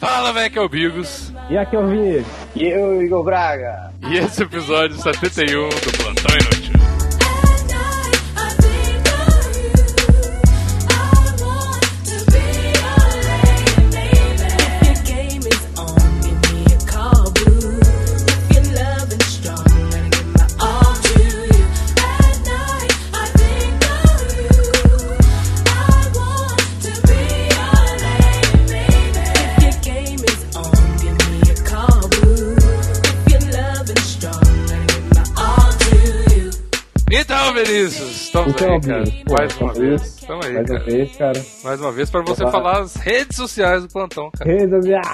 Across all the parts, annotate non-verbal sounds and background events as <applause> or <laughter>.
Fala, velho, que é o Bigos. E aqui é o Vinícius. E eu, Igor Braga. E esse é o episódio 71 do Plantão Inútil. Vinícius, estamos Então, aí, cara. Pô, mais uma vez. aí. Estamos aí, Mais uma cara. vez, cara. Mais uma vez pra você Olá. falar as redes sociais do Plantão, cara. Redes sociais.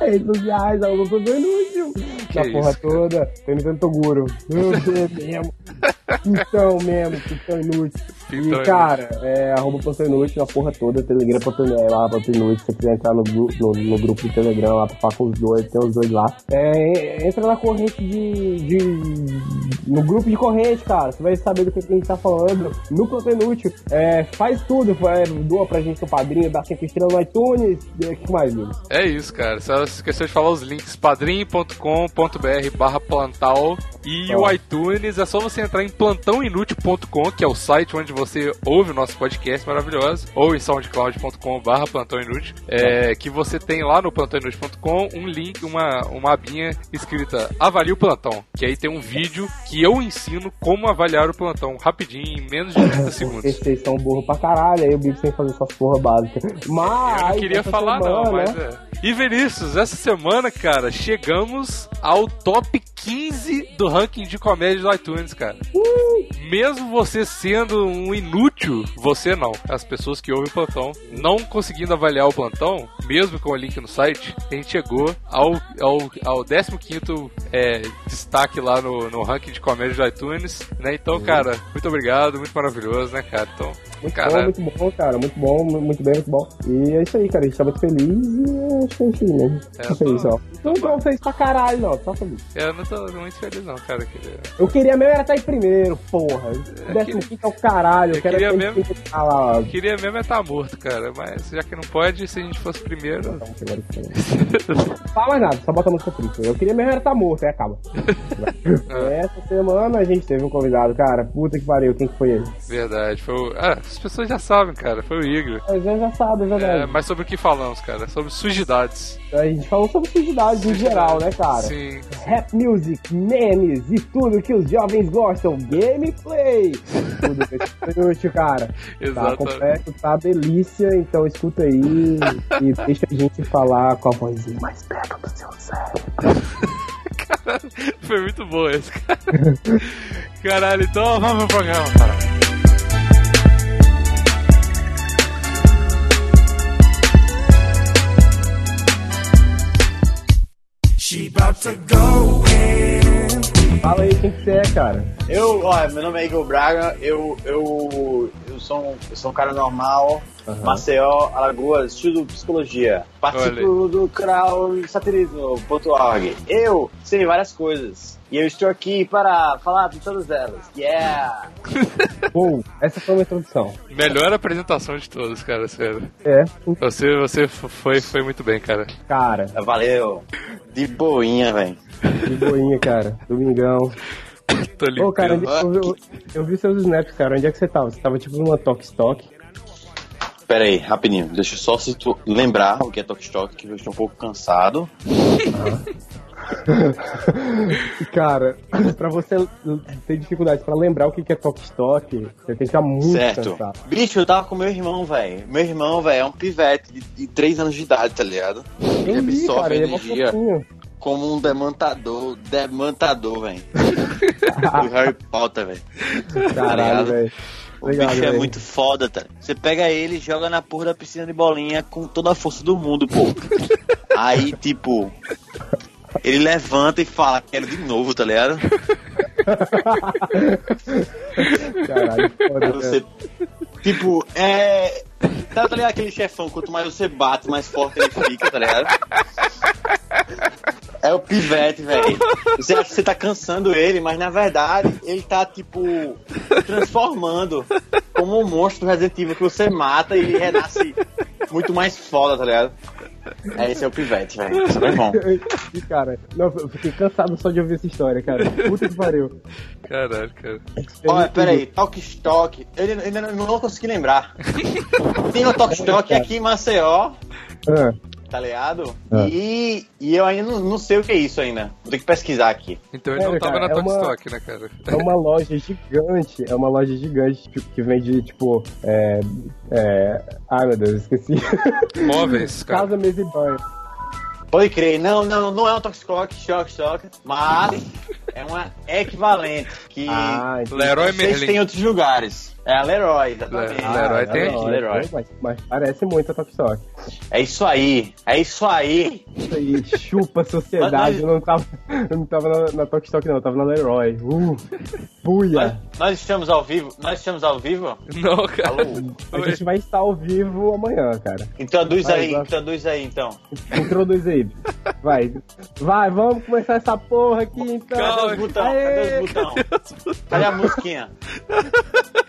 Redes sociais, algo tudo inútil. Que Na isso, porra cara? toda. Tô imitando Toguro. Meu Deus mesmo. <laughs> Então mesmo, então inútil. E, cara, é arroba Plantão Inútil na porra toda, telegram Plantão é, lá, Plantão Inútil, se você quiser entrar no, no, no grupo do Telegram lá pra falar com os dois, tem os dois lá. É, entra na corrente de, de- no grupo de corrente, cara, você vai saber do que, que a gente tá falando no Plantão Inútil. É, faz tudo, é, doa pra gente no padrinho, dá 5 estrelas no iTunes, e o que mais, Lucas? É isso, cara. Só se esqueceu de falar os links padrim.com.br barra plantal e o Ó. iTunes. É só você entrar em plantãoinútil.com, que é o site onde você ouve o nosso podcast maravilhoso, ou em soundcloud.com barra plantãoinútil, é, que você tem lá no plantãoinútil.com um link, uma, uma abinha escrita Avalie o Plantão, que aí tem um vídeo que eu ensino como avaliar o plantão, rapidinho, em menos de 30 Porque <laughs> segundos. vocês são burro pra caralho, aí o Bico sem fazer essas porra básicas. Mas. Eu não queria falar não, semana, mas é. E Vinícius, essa semana, cara, chegamos ao top 15 do ranking de comédia do iTunes, cara. Mesmo você sendo um inútil, você não. As pessoas que ouvem o plantão, não conseguindo avaliar o plantão, mesmo com o link no site, a gente chegou ao, ao, ao 15 é, destaque lá no, no ranking de comédia do iTunes, né? Então, cara, muito obrigado, muito maravilhoso, né, cara? Então, Muito cara, bom, muito bom, cara. Muito bom, mu- muito bem, muito bom. E é isso aí, cara. A gente tá muito feliz e acho que é isso aí mesmo. É, Tô feliz, ó. Não tô feliz pra caralho, não. Só feliz. eu não tô muito feliz não, cara. eu queria- Eu queria mesmo era estar em primeiro, porra. Décimo quinto é o caralho. Eu, eu quero queria mesmo- que. Queria mesmo é estar morto, cara, mas já que não pode, se a gente fosse primeiro. Não, que. Fala mais nada, só bota a música triste. Eu queria mesmo era estar morto, aí acaba. <laughs> Essa semana a gente teve um convidado, cara. Puta que pariu, quem que foi ele? Verdade, foi o... Ah, as pessoas já sabem, cara, foi o Igor. Mas já, já sabe, é É, verdade. mas sobre o que falamos, cara? Sobre sujidades. A gente falou sobre sujidades em geral, né, cara? Sim. rap music, memes e tudo que os jovens gostam. Gameplay! Tudo <laughs> desse inútil, cara. <laughs> Tá Exatamente. completo, tá delícia, então escuta aí e <laughs> deixa a gente falar com a vozinha mais perto do seu cérebro. Foi muito bom esse, cara. <laughs> Caralho, então vamos pro programa, cara. She about to go in. Fala aí quem que você é, cara. Eu, ó, meu nome é Igor Braga, eu, eu, sou, um, eu sou um cara normal, Maceió, Alagoas, estudo psicologia, participo do canal satirismo.org. Eu sei várias coisas e eu estou aqui para falar de todas elas. Yeah! <laughs> Bom, essa foi uma introdução. Melhor apresentação de todos, cara, sério. É, Você, você foi, foi muito bem, cara. cara, Valeu! De boinha, velho. de boinha, cara. Domingão. <coughs> Tô Ô, cara, limpando. eu, eu, eu vi seus snaps, cara. Onde é que você tava? Você tava tipo numa Talk Stock. Pera aí, rapidinho, deixa eu só situ- lembrar o que é Talk Stock, que eu estou um pouco cansado. <laughs> Cara, <coughs> pra você ter dificuldade pra lembrar o que é Talk Stock, você tem que estar muito certo. cansado. Bicho, eu tava com meu irmão, velho. Meu irmão, velho, é um pivete de, de 3 anos de idade, tá ligado? Ele absorve cara, ele é energia. Como um demantador, demantador, velho. <laughs> Do Harry Potter, velho. Caralho, ligado? velho. O Legal, bicho é velho. muito foda, tá? Você pega ele e joga na porra da piscina de bolinha com toda a força do mundo, pô. <laughs> Aí, tipo, ele levanta e fala, quero de novo, tá ligado? Caralho, foda, você. Tipo, é. Tá, tá ligado aquele chefão? Quanto mais você bate, mais forte ele fica, tá ligado? É o pivete, velho. Você acha que você tá cansando ele, mas na verdade ele tá, tipo, transformando como um monstro Resident Evil que você mata e ele renasce muito mais foda, tá ligado? É, esse é o pivete, velho. Isso é bem bom. E, cara, não, eu fiquei cansado só de ouvir essa história, cara. Puta que pariu. Caralho, cara. Olha, peraí, Talk Stock. Eu ainda- não, não consegui lembrar. Tem o Talk Stock aqui em Maceió, Ah, tá ligado? Ah. E, e eu ainda não, não sei o que é isso ainda. Vou ter que pesquisar aqui. Então ele não Sério, tava cara, na é uma- Stock, né, cara? é uma loja gigante, é uma loja gigante tipo, que vende, tipo, é, é... Ai, meu Deus, esqueci. Móveis, cara. Casa, mesa e banho. Pode crer, não, não, não é um Talk Stock, Shock Stock, mas é uma equivalente que Ah. Leroy não se Merlin. tem em outros lugares. É a Leroy, exatamente. Le- Leroy tem Leroy, aqui. Leroy. Mas, mas parece muito a Top Stock. É isso aí, é isso aí. Isso aí, chupa a sociedade. Mas- Eu não tava, eu não tava na, na Top Stock, não, eu tava na Leroy. Uh, Nós, buia. nós estamos ao vivo, nós estamos ao vivo? Não, cara. Alô? A gente vai estar ao vivo amanhã, cara. Introduz Vai, aí, vai. introduz aí então. Introduz aí. Vai. Vai, vamos começar essa porra aqui então. Cadê os botão? Aê! Cadê os botão? Cadê a musiquinha?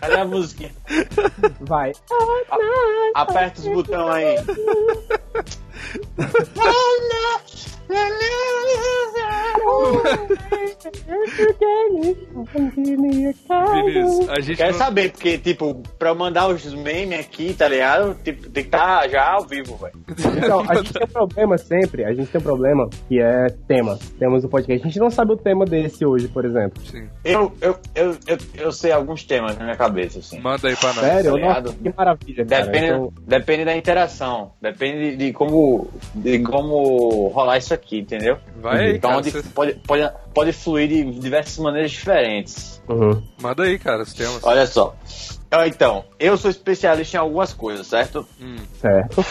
Cadê a musiquinha? Vai. Aperta os botões aí. <laughs> Vinícius, a gente Quero não... saber, porque, tipo, pra eu mandar os memes aqui, tá ligado? Tipo, tem que estar já ao vivo, velho. Então, a gente tem um problema sempre, a gente tem um problema que é temas. Temos o podcast. A gente não sabe o tema desse hoje, por exemplo. Sim. Eu, eu, eu, eu, eu sei alguns temas na minha cabeça, assim. Manda aí pra nós. Sério? tá? Nossa, que maravilha, cara. Depende, Então, depende da interação. Depende de, de como de como rolar isso aqui, entendeu? Vai aí, então cara. de- cê- pode, pode, pode fluir de diversas maneiras diferentes. uhum. Manda aí, cara, os temas. Olha só. Então, eu sou especialista em algumas coisas, certo? Hum, Certo.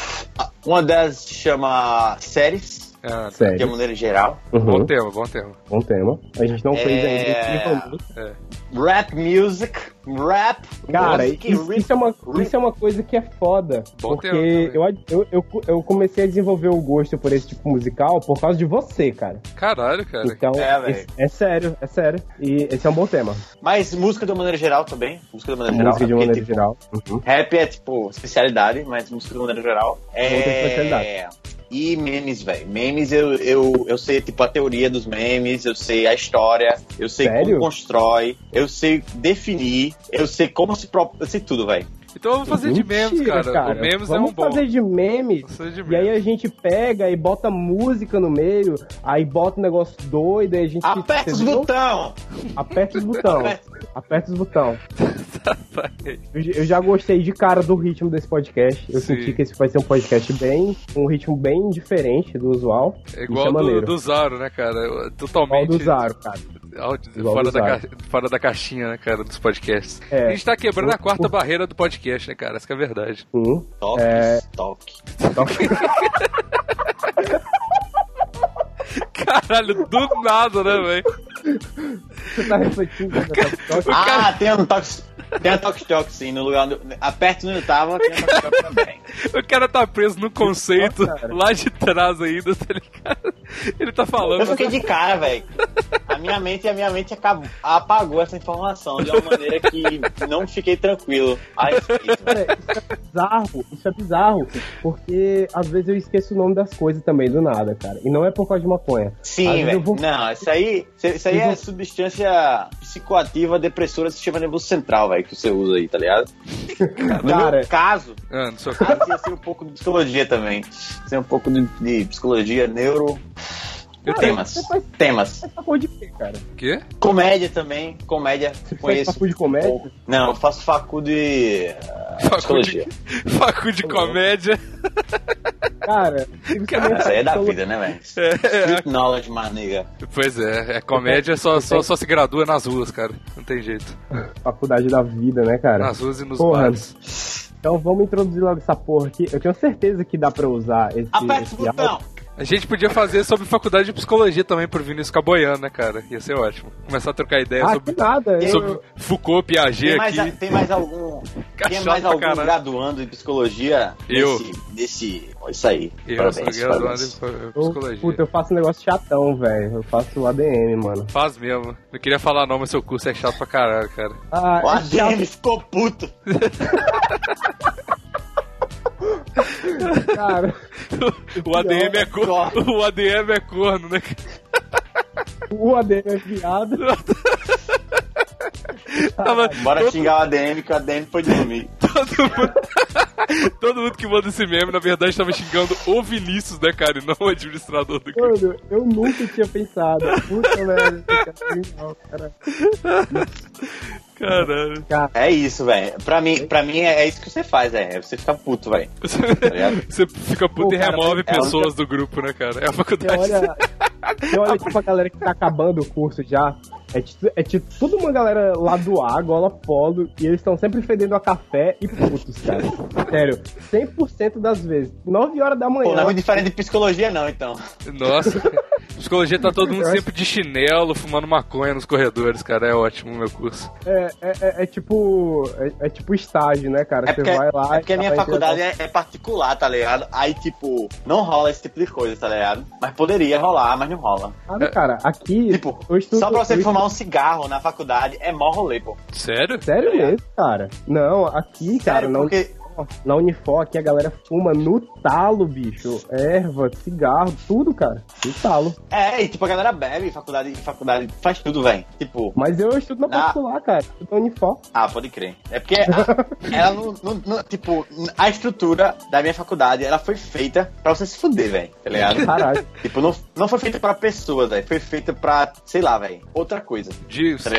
Uma delas se chama séries, ah, de Sério. maneira geral. bom Uhum. tema, bom tema. Bom tema. A gente não fez É. ainda. infelizmente. É. Rap music, rap Cara, music, isso, isso é uma, isso é uma coisa que é foda. Bom porque tema eu, eu, eu, eu comecei a desenvolver o gosto por esse tipo musical por causa de você, cara. Caralho, cara. Então, É, esse- é, sério, é sério. E esse é um bom tema. Mas música de uma maneira geral também. Música de uma maneira Música de geral. uma porque, maneira tipo, geral. Uhum. Rap é tipo especialidade, mas música de maneira geral. É. especialidade. E memes, velho. Memes eu, eu, eu sei, tipo, a teoria dos memes, eu sei a história, eu sei Sério? como constrói, eu sei definir, eu sei como se. Pro... Eu sei tudo, velho. Então vamos fazer de memes, Mentira, cara. O memes Vamos é um bom. fazer de memes. Vamos fazer de E aí memes. a gente pega e bota música no meio, aí bota um negócio doido, aí a gente. Aperta os botão! Aperta os botão. Aperta. Os botão. Eu, já gostei de cara do ritmo desse podcast. Eu Sim. senti que esse vai ser um podcast bem. um ritmo bem diferente do usual. É igual é do, do Zaro, né, cara? Igual Totalmente. do Zaro, cara. Fora, da ca... fora da caixinha, né, cara, dos podcasts. É. A gente tá quebrando a quarta barreira do podcast, né, cara? Essa que é a verdade. Toque, É. toque. <laughs> Caralho, do nada, né, velho? Você tá refletindo nessa <laughs> toque? Ah, tem um toque. Tem a Toque Toque, sim, no lugar do. Aperto onde eu tava, tem a Toque Toque também. <laughs> O cara tá preso no conceito Nossa, cara. lá de trás ainda, tá ligado? <laughs> Ele tá falando. Eu fiquei de cara, velho. A minha mente, a minha mente acabou, apagou essa informação de uma maneira que não fiquei tranquilo. Ai, isso é bizarro, isso é bizarro, porque às vezes eu esqueço o nome das coisas também, do nada, cara. E não é por causa de maconha. Sim, velho. vou- Não, isso aí, isso aí Eu é vou- substância psicoativa depressora do sistema nervoso central, velho, que você usa aí, tá ligado? No Cara, meu caso, Ah, no seu caso ia ser um pouco de psicologia também. Ser um pouco de, de psicologia, neuro. Cara, temas. você faz- Temas. faz de quê, cara? quê? Comédia também, comédia. Você faz conheço. facu de comédia? Não, eu faço facu de. ah, Facu psicologia. de, facu de comédia. Cara, você também Essa aí é da faz vida, né, velho? <laughs> É, é. Street knowledge, maneira. Pois é, é comédia só, só, só se gradua nas ruas, cara. Não tem jeito. Faculdade da vida, né, cara? Nas ruas e nos Porra. bares. Então vamos introduzir logo essa porra aqui. Eu tenho certeza que dá pra usar esse. Aperta o esse botão! áudio. A gente podia fazer sobre faculdade de psicologia também pro Vinícius ficar boiando, né, cara? Ia ser ótimo. Começar a trocar ideia Ah, sobre, nada. eu- sobre Foucault, Piaget Tem mais, aqui. tem mais algum. <laughs> Tem mais algum caralho. graduando em psicologia? Eu. Nesse. nesse isso aí. Eu parabéns, sou graduado parabéns. em eu- psicologia. Puta, eu faço um negócio chatão, velho. Eu faço ADM, mano. Faz mesmo. Não queria falar não, mas seu curso é chato pra caralho, cara. Ah, O chato. ADM ficou puto. <laughs> Cara, O ADM é corno. <laughs> O ADM é corno, né? o ADM é viado. <laughs> Tava Bora todo, xingar o ADM, que o ADM foi dormir. <laughs> todo mundo, todo mundo que manda esse meme, na verdade, tava xingando o Vinícius, né, cara? E não o administrador do. Mano, eu nunca tinha pensado. Puta merda, esse cara, não, cara. Caralho. É isso, velho. Pra mim, pra mim é, é isso que você faz, é. Você fica puto, velho. <laughs> Você fica puto Pô, e cara, remove é a pessoas do grupo, né, cara? É a Você faculdade. olha, você olha <laughs> tipo a galera que tá acabando o curso já. É tipo, é tipo tudo uma galera lá do A, gola polo, e eles estão sempre fedendo a café e putos, cara. Sério, 100% das vezes. 9 horas da manhã. Pô, não é muito diferente de psicologia, não, então. Nossa, <laughs> psicologia tá todo mundo sempre de chinelo, fumando maconha nos corredores, cara. É ótimo o meu curso. É, é, é- é tipo. É, é tipo estágio, né, cara? É Você vai lá. é porque a minha vai faculdade é, é particular, tá ligado? Aí, tipo, não rola esse tipo de coisa, tá ligado? Mas poderia rolar, mas não rola. Ah, cara, aqui. Tipo, eu estudo, só pra você eu fumar um cigarro na faculdade é mó rolê, pô. Sério? Sério mesmo, cara? Não, aqui, cara, Sério, não. porque Na Unifor, aqui a galera fuma no talo, bicho. Erva, cigarro, tudo, cara. No talo. É, e tipo, a galera bebe, faculdade, faculdade faz tudo, velho. Tipo, Mas eu estudo na Ah. particular, cara. Eu estudo na Unifor. ah, pode crer. É porque a- <laughs> ela não, não- não- Tipo, a estrutura da minha faculdade, ela foi feita pra você se fuder, velho. Tá ligado? Caralho. tipo, não, não foi feita pra pessoas, velho. Foi feita pra, sei lá, velho, outra coisa. Diz, Tá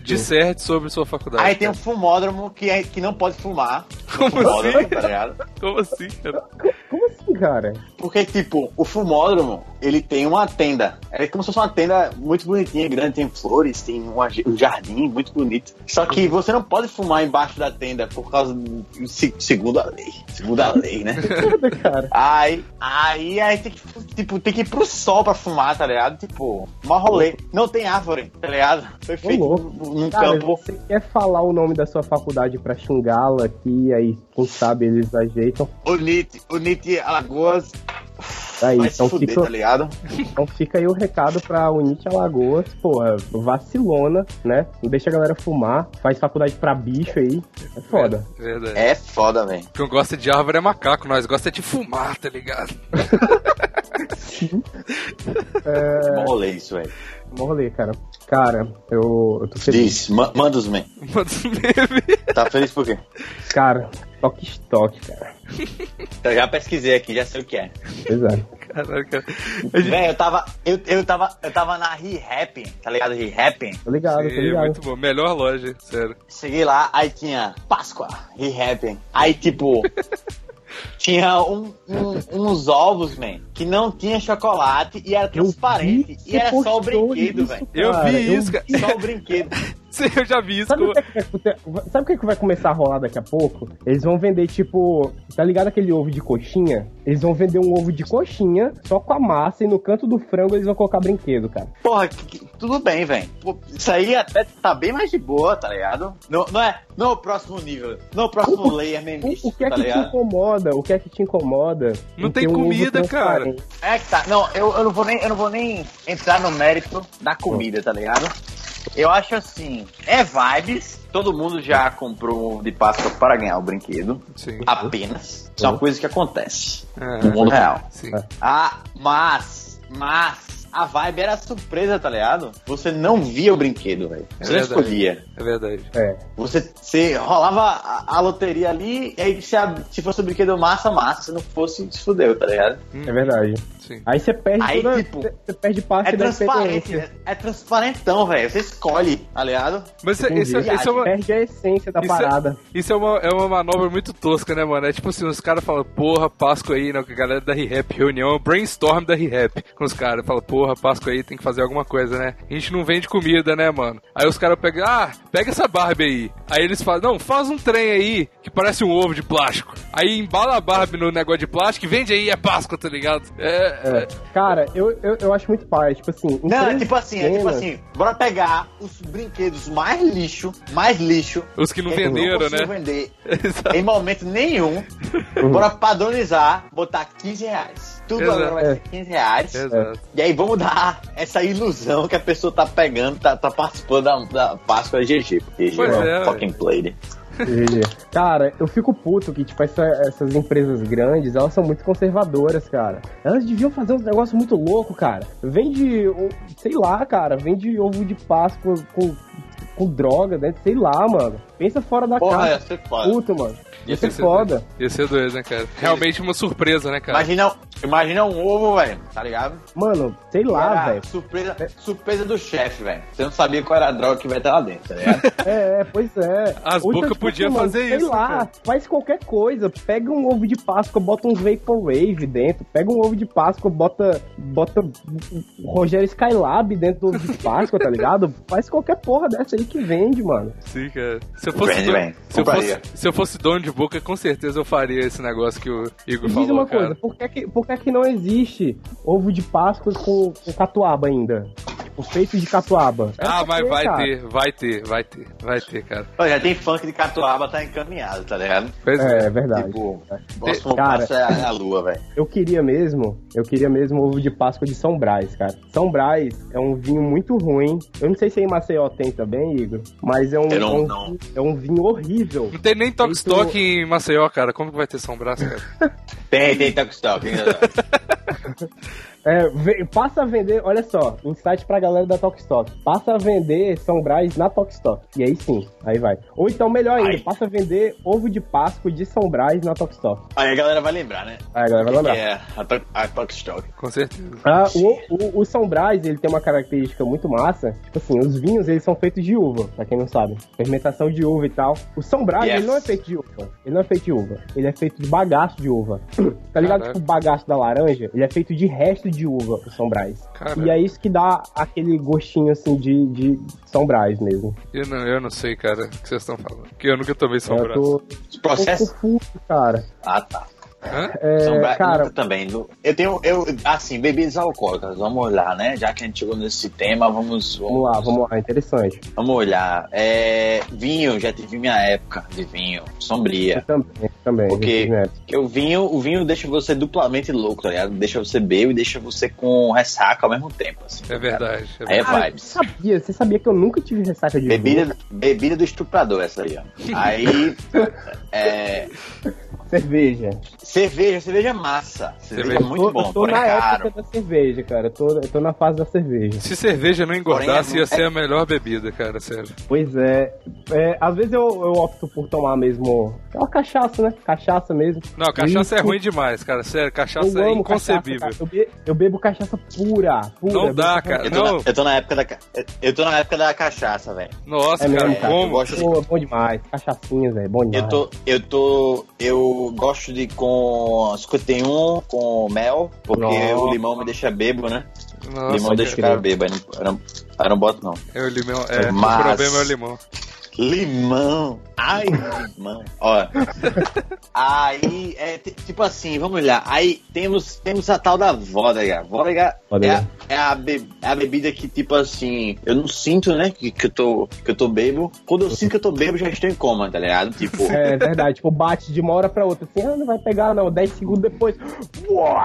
disser, sobre sua faculdade. Aí tem um fumódromo que, é, que não pode fumar. Como Fumódromo, assim? tá ligado? Como assim, cara? Como assim, cara? Porque, tipo, o fumódromo, ele tem uma tenda. É como se fosse uma tenda muito bonitinha, grande, tem flores, tem uma- um jardim muito bonito. Só que você não pode fumar embaixo da tenda por causa do. se- Segundo a lei. Segundo a lei, né? <laughs> Cara. Aí, aí, aí tem que, tipo, tem que ir pro sol pra fumar, tá ligado? Tipo, mó rolê. Não tem árvore, tá ligado? Foi feito num campo. você quer falar o nome da sua faculdade pra xingá-la aqui, aí, quem sabe, eles ajeitam. Unite, Unite Alagoas. Aí, vai então se fuder, fica- tá ligado? Então fica aí o recado pra Unite Alagoas, porra, vacilona, né? Não deixa a galera fumar, faz faculdade pra bicho aí. É foda. É, verdade. É foda, velho. Quem gosta de árvore é macaco, nós gosta de fumar, tá ligado? <laughs> Mó rolê isso, velho. Vamos rolê, cara. Cara, eu, eu tô feliz. Diz, ma- manda os men. Manda um meme. Tá feliz por quê? Cara, toque estoque, cara. <laughs> Eu já pesquisei aqui, já sei o que é. Pois é. Caralho, cara. A gente- Véi, eu tava. Eu, eu tava. Eu tava na Re-Happing, tá ligado? Re-Happing. Tô ligado, tô Sim, ligado. muito bom. Melhor loja, sério. Cheguei lá, aí tinha Páscoa, Re-Happing. Aí, tipo. <laughs> Tinha um- um- uns ovos, man, que não tinha chocolate e era transparente. vi E era só o brinquedo, velho. Eu vi isso, cara. Só o brinquedo. <laughs> Sim, eu já vi isso. Sabe o que, é que vai- o é que vai começar a rolar daqui a pouco? Eles vão vender, tipo, tá ligado aquele ovo de coxinha? Eles vão vender um ovo de coxinha, só com a massa, e no canto do frango eles vão colocar brinquedo, cara. Porra, que- que- tudo bem, velho. Isso aí até tá bem mais de boa, tá ligado? Não, não é, não é o próximo nível. Não é o próximo layer O, memista, o que é tá que te ligado? incomoda? O que é que te incomoda? Não em tem ter um comida, cara. É que tá. Não, eu, eu, não vou nem, eu não vou nem entrar no mérito da comida, tá ligado? Eu acho assim, é vibes. Todo mundo já comprou um de Páscoa para ganhar o brinquedo. Sim. Apenas. Isso é uma coisa que acontece É, no mundo real. sim. Ah, mas, mas, a vibe era surpresa, tá ligado? Você não via o brinquedo, velho. É Você não verdade. escolhia. É verdade. É. Você, você rolava a, a loteria ali, e aí se, a- se fosse o brinquedo massa, massa. Se não fosse, se fudeu, tá ligado? É verdade. Sim. Aí você perde Aí, toda, tipo, você- você perde parte É da transparente, experiência. né? é transparentão, velho. Você escolhe, tá ligado? Mas isso, isso, Entendi. isso é uma, Perde a essência da Isso é- parada. Isso é uma, é uma manobra muito tosca, né, mano? É tipo assim, os caras falam, porra, Páscoa aí, né? Que a galera da R-Rap, reunião, brainstorm da R-Rap com os caras. Fala, porra, Páscoa aí, tem que fazer alguma coisa, né? A gente não vende comida, né, mano? Aí os caras pegam, ah, pega essa Barbie aí. Aí eles falam, não, faz um trem aí que parece um ovo de plástico. Aí embala a Barbie no negócio de plástico e vende aí, é Páscoa, tá ligado? É. É. Cara, eu, eu, eu acho muito pai. Tipo assim. Não, é tipo assim, é tipo cenas- assim, bora pegar os brinquedos mais lixo, mais lixo. Os que não que eu venderam, consigo né? vender <laughs> Exato. em momento nenhum. bora padronizar, botar 15 reais. Tudo Exato. agora vai ser 15 reais. Exato. E aí vamos dar essa ilusão que a pessoa tá pegando, tá, tá participando da, da Páscoa GG. Porque Pois GG é, fucking Cara, eu fico puto que, tipo, essa- essas empresas grandes, elas são muito conservadoras, cara. Elas deviam fazer uns negócios muito louco, cara. Vende, sei lá, cara, vende ovo de Páscoa com, com droga dentro, sei lá, mano. Pensa fora da Porra, casa. ser foda. Puto, mano. Ia ser foda. Ia ser doido, né, cara? Realmente uma surpresa, né, cara? Imagina, imagina um ovo, velho, tá ligado? Mano, sei lá, velho. Surpresa, surpresa do chefe, velho. Você não sabia qual era a droga que vai estar lá dentro, tá ligado? <laughs> É, é, pois é. As bocas podiam fazer sei isso, lá, cara. faz qualquer coisa. Pega um ovo de Páscoa, bota uns Vaporwave dentro. Pega um ovo de Páscoa, bota, bota o Rogério Skylab dentro do ovo de Páscoa, tá ligado? <laughs> Faz qualquer porra dessa aí que vende, mano. Sim, cara. Se eu fosse, Vende, dono, se eu fosse, se eu fosse dono de boca, com certeza eu faria esse negócio que o Igor Me falou, diz uma cara. coisa, por que, que, por que, que não existe ovo de Páscoa com, com catuaba ainda? Tipo, feito de catuaba. É Ah, mas quê, vai cara? ter, vai ter, vai ter, vai ter, cara. Pô, já tem funk de catuaba, tá encaminhado, tá ligado? Pois é. É, é verdade. Tipo, o próximo Cara. passo é a, é lua, velho. Eu queria mesmo, eu queria mesmo ovo de Páscoa de São Brás, cara. São Brás é um vinho muito ruim. Eu não sei se em Maceió tem também, Igor, mas é um, não- é um, não. é um vinho horrível. Não tem nem Stock em Maceió, cara. Como que vai ter São Brás, cara? Tem, tem Tuckstock. <laughs> É, passa a vender, olha só, insight pra galera da Talkstock. Passa a vender São Brás na Talkstock. E aí sim, aí vai. Ou então, melhor ainda, Ai. passa a vender ovo de Páscoa de São Brás na Talkstock. Aí a galera vai lembrar, né? Aí a galera vai lembrar. é a, Tuck- a Tuckstock. Com certeza. Ah, o, o, o São Brás, ele tem uma característica muito massa. Tipo assim, os vinhos, eles são feitos de uva, pra quem não sabe. Fermentação de uva e tal. O São Brás, Yes. ele não é feito de uva. Ele não é feito de uva. Ele é feito de bagaço de uva. <clears throat> tá ligado? Caraca. Tipo, o bagaço da laranja, ele é feito de resto de uva, o São Brás. E é isso que dá aquele gostinho, assim, de, de São Brás mesmo. Eu não, eu não sei, cara, o que vocês estão falando. Porque eu nunca tomei São eu Brás. tô processos. confuso, cara. Ah, tá. Hã? É, cara, também. Eu tenho, eu, assim, bebidas alcoólicas, vamos olhar, né? Já que a gente chegou nesse tema, vamos, vamos lá, vamos lá, interessante. Vamos olhar. É, vinho, já tive minha época de vinho, Eu sombria. também, também. Porque né? porque o vinho, o vinho deixa você duplamente louco, tá ligado? Deixa você bebo e deixa você com ressaca ao mesmo tempo. Assim, É verdade. É Aí é verdade. Ah, vibes. você sabia, você sabia que eu nunca tive ressaca de vinho? Bebida, bebida do estuprador, essa aí, ó. Aí. <laughs> é, Cerveja. cerveja, cerveja é massa. Cerveja, é muito eu tô, bom, eu tô porém na é caro. época da cerveja, cara. Eu tô, eu tô na fase da cerveja. Se cerveja não engordasse, é- ia ser a melhor bebida, cara, sério. Pois é. é, às vezes eu, eu opto por tomar mesmo. Aquela cachaça, né? Cachaça mesmo. Não, cachaça é Isso. ruim demais, cara, sério. Cachaça eu é inconcebível. cachaça. Eu, be- eu bebo cachaça pura. pura Não Eu dá, cara. Eu tô, Não. na, eu tô na época da. Eu tô na época da cachaça, velho. Nossa, É cara, mesmo, cara. Eu como? gosto de Pô, é bom demais. Cachaçinha, velho. Bom demais. Eu tô, eu tô, eu gosto de com 51 com mel, porque Nossa. o limão me deixa bebo, né? Nossa, limão deixa o cara bebo, aí não, eu não, eu não boto não. É o limão. É, Mas- o problema é o limão. Limão, ai limão. Ó, aí é tipo assim, vamos lá. Aí temos temos a tal da vodka. Vodka é, a, é, a be- é a bebida que tipo assim, eu não sinto, né, que, que eu tô que eu tô bebo. Quando eu sinto que eu tô bebo, já estou em coma, tá ligado? Tipo, É verdade, tipo, bate de uma hora pra outra. Assim, ah, não vai pegar, não. 10 segundos depois. Uau!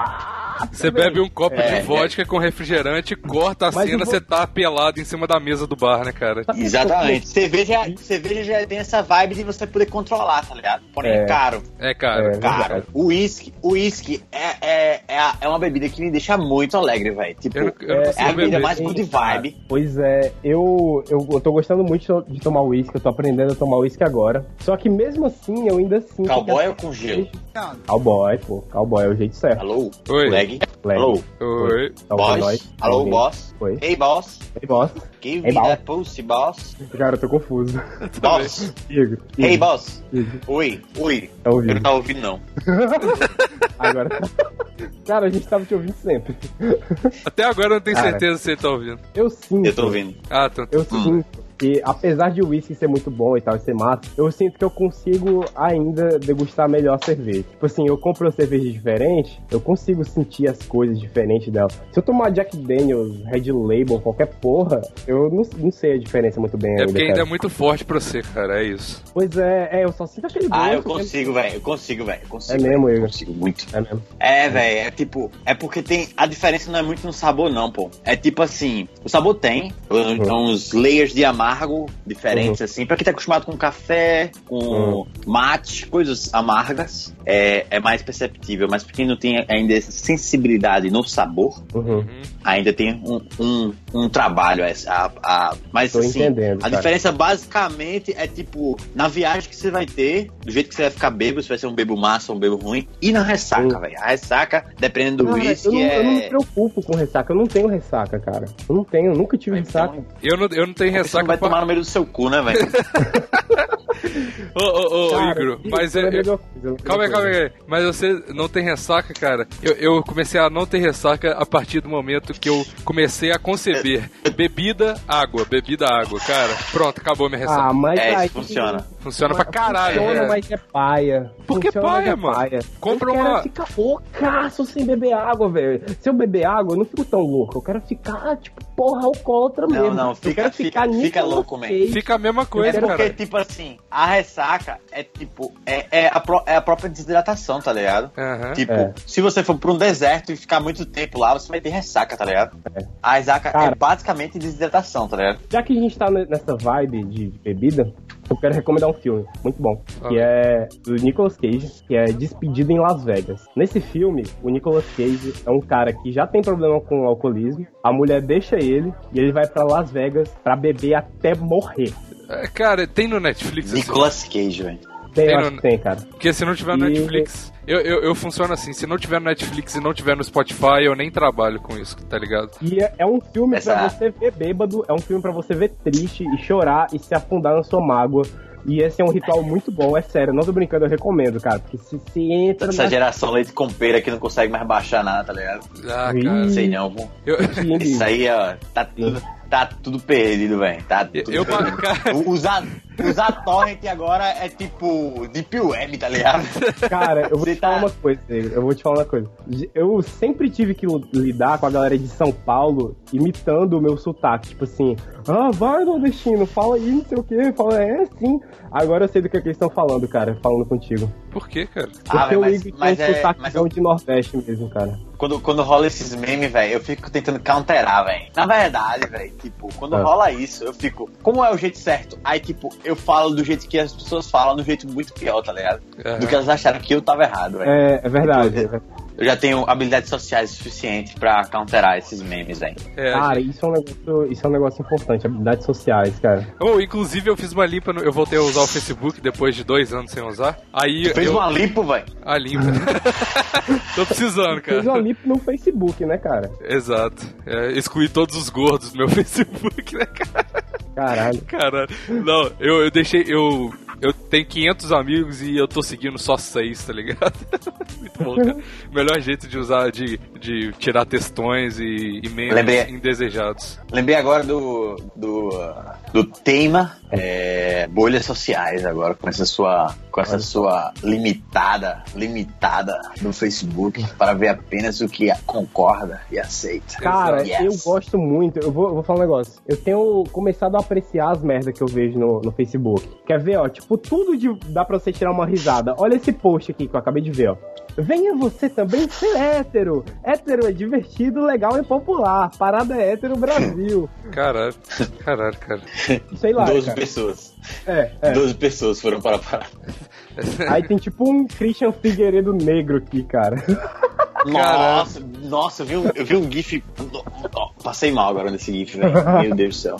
Você bebe um copo É, de vodka com refrigerante, corta a Mas cena, você tá pelado em cima da mesa do bar, né, cara? Exatamente. Cerveja, cerveja já tem essa vibe de você poder controlar, tá ligado? Porém, É. é caro. É, cara. É. Caro. O uísque, o uísque é, é, é, é uma bebida que me deixa muito alegre, velho. Tipo, Eu eu É, a bebida mais good vibe. Pois é, eu, eu, eu tô gostando muito de tomar uísque, eu tô aprendendo a tomar uísque agora. Só que mesmo assim, eu ainda sinto. Cowboy ou com gelo? Cowboy, pô. Cowboy é o jeito certo. Alô? Oi. Leg? Leg. Alô? Oi. Tá Boss? Alô, boss? Oi. Ei, boss? Ei, boss. Give Ei, me boss. that pussy, boss. Cara, eu tô confuso. <laughs> Boss? Digo. Ei, digo, boss? digo. Oi, oi. Tá Eu ouvindo? não tava ouvindo, não. <laughs> Agora. Cara, a gente tava te ouvindo sempre. Até agora eu não tenho Cara. certeza se você tá ouvindo. Eu sinto. Eu tô ouvindo. Ah, tá. Eu sinto que, apesar de o whisky ser muito bom e tal, e ser massa, eu sinto que eu consigo ainda degustar melhor a cerveja. Tipo assim, eu compro uma cerveja diferente, eu consigo sentir as coisas diferentes dela. Se eu tomar Jack Daniels, Red Label, qualquer porra, eu não, não sei a diferença muito bem É ainda, porque ainda é cara. muito forte pra você, cara, é isso. Pois é, é, eu só sinto aquele gosto. Ah, eu né? consigo, velho. Eu consigo, velho. Eu consigo. É mesmo. Eu consigo muito. É mesmo. É, velho, é tipo, é porque tem. A diferença não é muito no sabor, não, pô. É tipo assim, o sabor tem, uns layers de amargo amargo, diferentes, assim. Pra quem tá acostumado com café, com Uhum. mate, coisas amargas, é, é mais perceptível. Mas pra quem não tem ainda sensibilidade no sabor, Uhum. ainda tem um, um, um trabalho. essa- A, a, mas Tô assim, entendendo, a cara. diferença basicamente é tipo, na viagem que você vai ter, do jeito que você vai ficar bêbado, se vai ser um bebo massa ou um bebo ruim, e na ressaca, velho. A ressaca, dependendo do whisky, não, eu não me é. preocupo com ressaca. Eu não tenho ressaca, cara. Eu não tenho, eu nunca tive ressaca. Então, Eu não, eu não tenho você não ressaca vai pra... tomar no meio do seu cu, né, velho? <laughs> Ô, ô, ô, Igor, mas eu- eu lembrei de Calma aí, calma aí. Mas você não tem ressaca, cara? Eu, eu comecei a não ter ressaca a partir do momento que eu comecei a conceber bebida, água, bebida, água. Cara, pronto, acabou minha ressaca. Ah, mas É, aí... isso funciona. Funciona pra caralho, Funciona, velho. mas é paia. Por que Funciona, mas paia, é mano? paia. Compra eu quero uma- ficar loucaço sem beber água, velho. Se eu beber água, eu não fico tão louco. Eu quero ficar, tipo, porra, alcoólatra Não, mesmo. não, eu fica- fica- fica louco mesmo. Fica a mesma coisa, É porque, cara. tipo assim, a ressaca é tipo, é, é, a, pró- é a própria desidratação, tá ligado? Aham. Tipo, É. se você for pra um deserto e ficar muito tempo lá, você vai ter ressaca, tá ligado? É. A ressaca Cara. É basicamente desidratação, tá ligado? Já que a gente tá ne- nessa vibe de bebida, eu quero recomendar um filme muito bom, que Ah. é do Nicolas Cage, que é Despedida em Las Vegas. Nesse filme, o Nicolas Cage é um cara que já tem problema com o alcoolismo, a mulher deixa ele e ele vai pra Las Vegas pra beber até morrer. É, Cara, tem no Netflix Nicolas Cage, velho. Tem, Tem eu no- acho que tem, cara. Porque se não tiver no E- Netflix, eu, eu, eu funciono assim, se não tiver no Netflix e não tiver no Spotify, eu nem trabalho com isso, tá ligado? E é, é um filme Essa- pra você ver bêbado, é um filme pra você ver triste e chorar e se afundar na sua mágoa. E esse é um ritual muito bom, é sério, não tô brincando, eu recomendo, cara. Porque se, se entra Essa na geração leite com pera que não consegue mais baixar nada, tá ligado? Ah, Ih. cara. Não sei não, pô. Eu, Isso aí, ó, tá tudo, tá tudo perdido, velho. Tá tudo Eu- eu- perdido. cara- Usar, usar torrent agora é tipo Deep Web, tá ligado? Cara, eu vou Você te falar tá- uma coisa, eu vou te falar uma coisa. Eu sempre tive que lidar com a galera de São Paulo imitando o meu sotaque. Tipo assim, ah, vai, nordestino, fala aí, não sei o que. Fala, é, sim. Agora eu sei do que, é que eles estão falando, cara, falando contigo. Por quê, cara? Porque Ah, eu mas- ligo mas é um é- sotaque mas de Nordeste mesmo, cara. Quando, quando rola esses memes, velho, eu fico tentando counterar, velho. Na verdade, velho, tipo, quando Ah. rola isso, eu fico, como é o jeito certo? Aí, tipo, eu falo do jeito que as pessoas falam, do jeito muito pior, tá ligado? Aham. Do que elas acharam que eu tava errado, velho. É, é verdade. é verdade. Eu já tenho habilidades sociais suficientes pra counterar esses memes, velho. É, Cara, gente. isso é, um negócio, isso é um negócio importante, habilidades sociais, cara. Oh, inclusive eu fiz uma limpa, no- eu voltei a usar o Facebook depois de dois anos sem usar. Aí Fez eu... uma lipo, velho. A limpa. <laughs> Tô precisando, cara. Fez uma lip no Facebook, né, cara? Exato. É, excluí todos os gordos do meu <laughs> Facebook, né, cara? Caralho. Caralho. Não, eu, eu deixei. Eu, eu tenho 500 amigos e eu tô seguindo só 6, tá ligado? <laughs> Muito bom, cara. Melhor jeito de usar, de, de tirar textões e, e memes Lembrei. indesejados. Lembrei agora do, do, do tema é, bolhas sociais agora, com essa sua, com essa sua limitada, limitada no Facebook, para ver apenas o que concorda e aceita. Cara, Yes. eu gosto muito. Eu vou, eu vou falar um negócio. Eu tenho começado a apreciar as merdas que eu vejo no, no Facebook. Quer ver, ó? Tipo, tudo de, dá pra você tirar uma risada. Olha esse post aqui que eu acabei de ver, ó. Venha você também ser hétero. Hétero é divertido, legal e popular. Parada é hétero Brasil. <laughs> Caralho. Caralho, cara. Sei lá. 12 cara. pessoas. É, é. 12 pessoas foram para a parada. Aí tem tipo um Christian Figueiredo negro aqui, cara. <laughs> Nossa, nossa, eu vi um, eu vi um GIF. Passei mal agora nesse GIF, velho. Meu Deus do céu.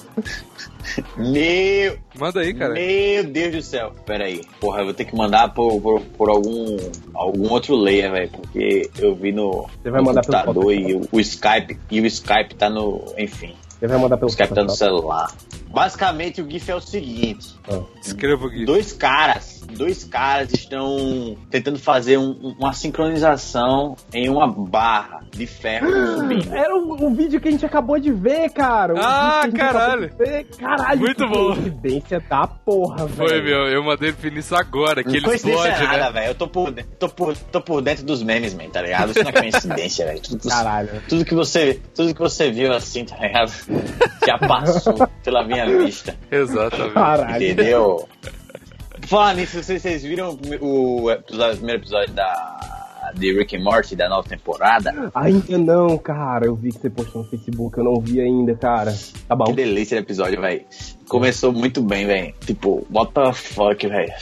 Meu, Manda aí, cara. meu Deus do céu. Pera aí. Porra, eu vou ter que mandar por, por, por algum, algum outro velho. Porque eu vi no, Você vai mandar pelo computador e Photoshop. o, o Skype. E o Skype tá no. Enfim. Você vai mandar O pelo Skype tá no celular. Basicamente o GIF é o seguinte. Ah. Escreva GIF. Dois caras, dois caras estão tentando fazer um- uma sincronização em uma barra de ferro subindo. Era o, o vídeo que a gente acabou de ver, cara. O Ah, caralho. ver. Caralho, Muito que bom. coincidência da porra, velho. Foi, meu. Eu mandei pro Vinícius agora, que ele explode, nada, né? velho. Eu tô por, tô, por, tô por dentro dos memes, man, tá ligado? Isso não é coincidência, <laughs> velho. Tudo, que você- Caralho. tudo que você, tudo que você viu assim, tá ligado? Já passou <laughs> pela minha vista, Exatamente. Caralho. Entendeu? <laughs> Por Falar nisso, vocês, vocês viram o, episódio- o primeiro episódio da de Rick and Morty da nova temporada? Ainda não, cara. Eu vi que você postou no Facebook, eu não vi ainda, cara. Tá bom. Que delícia de episódio, velho. Começou muito bem, velho. Tipo, what the fuck, velho.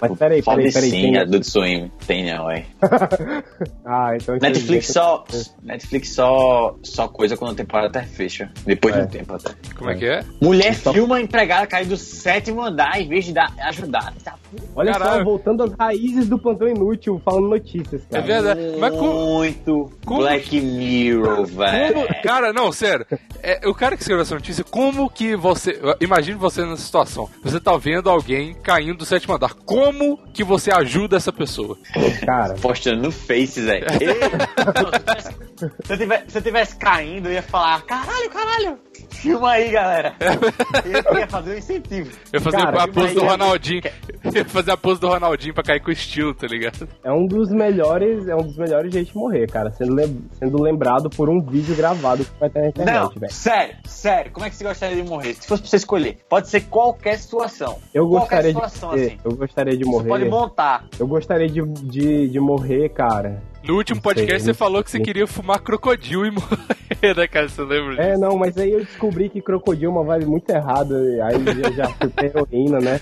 Mas peraí, peraí, peraí. Sim, tem- Adult Swim. Tem não, velho. <laughs> ah, então. Netflix só. Netflix só. Só coisa quando a temporada até fecha. Depois de É. um tempo até. Como é que é? Mulher Só- filma empregada cair do sétimo andar em vez de dar, ajudar. Tá Olha Caralho. só, voltando às raízes do plantão inútil, falando notícias, É cara. verdade. Mas como. Muito como- Black Mirror, velho. como- Cara, não, sério. É, o cara que escreveu essa notícia, como que você. Imagine você nessa situação. Você tá vendo alguém caindo do sétimo andar. Como que você ajuda essa pessoa? Cara, Postando no Face, velho. Ei, <laughs> Se eu tivesse, se eu tivesse caindo, eu ia falar: caralho, caralho. Filma aí, galera. <laughs> Eu ia fazer um incentivo. Eu ia fazer Cara, a pose do Ronaldinho. Eu ia fazer a pose do Ronaldinho pra cair com estilo, tá ligado? é um dos melhores, é um dos melhores jeitos de morrer, cara. Sendo, lem- sendo lembrado por um vídeo gravado que vai ter na Não, internet, velho. sério, sério. Como é que você gostaria de morrer? Se fosse pra você escolher, pode ser qualquer situação. Eu qualquer gostaria de situação, morrer. assim. Eu gostaria de Você morrer. pode montar. Eu gostaria de, de, de morrer, cara. No último sei, podcast não você falou que você sei. queria fumar crocodilo e morrer, <laughs> né, cara? Você lembra disso? É, não, mas aí eu descobri que crocodilo é uma vibe muito errada. Aí eu já fui pra heroína, né?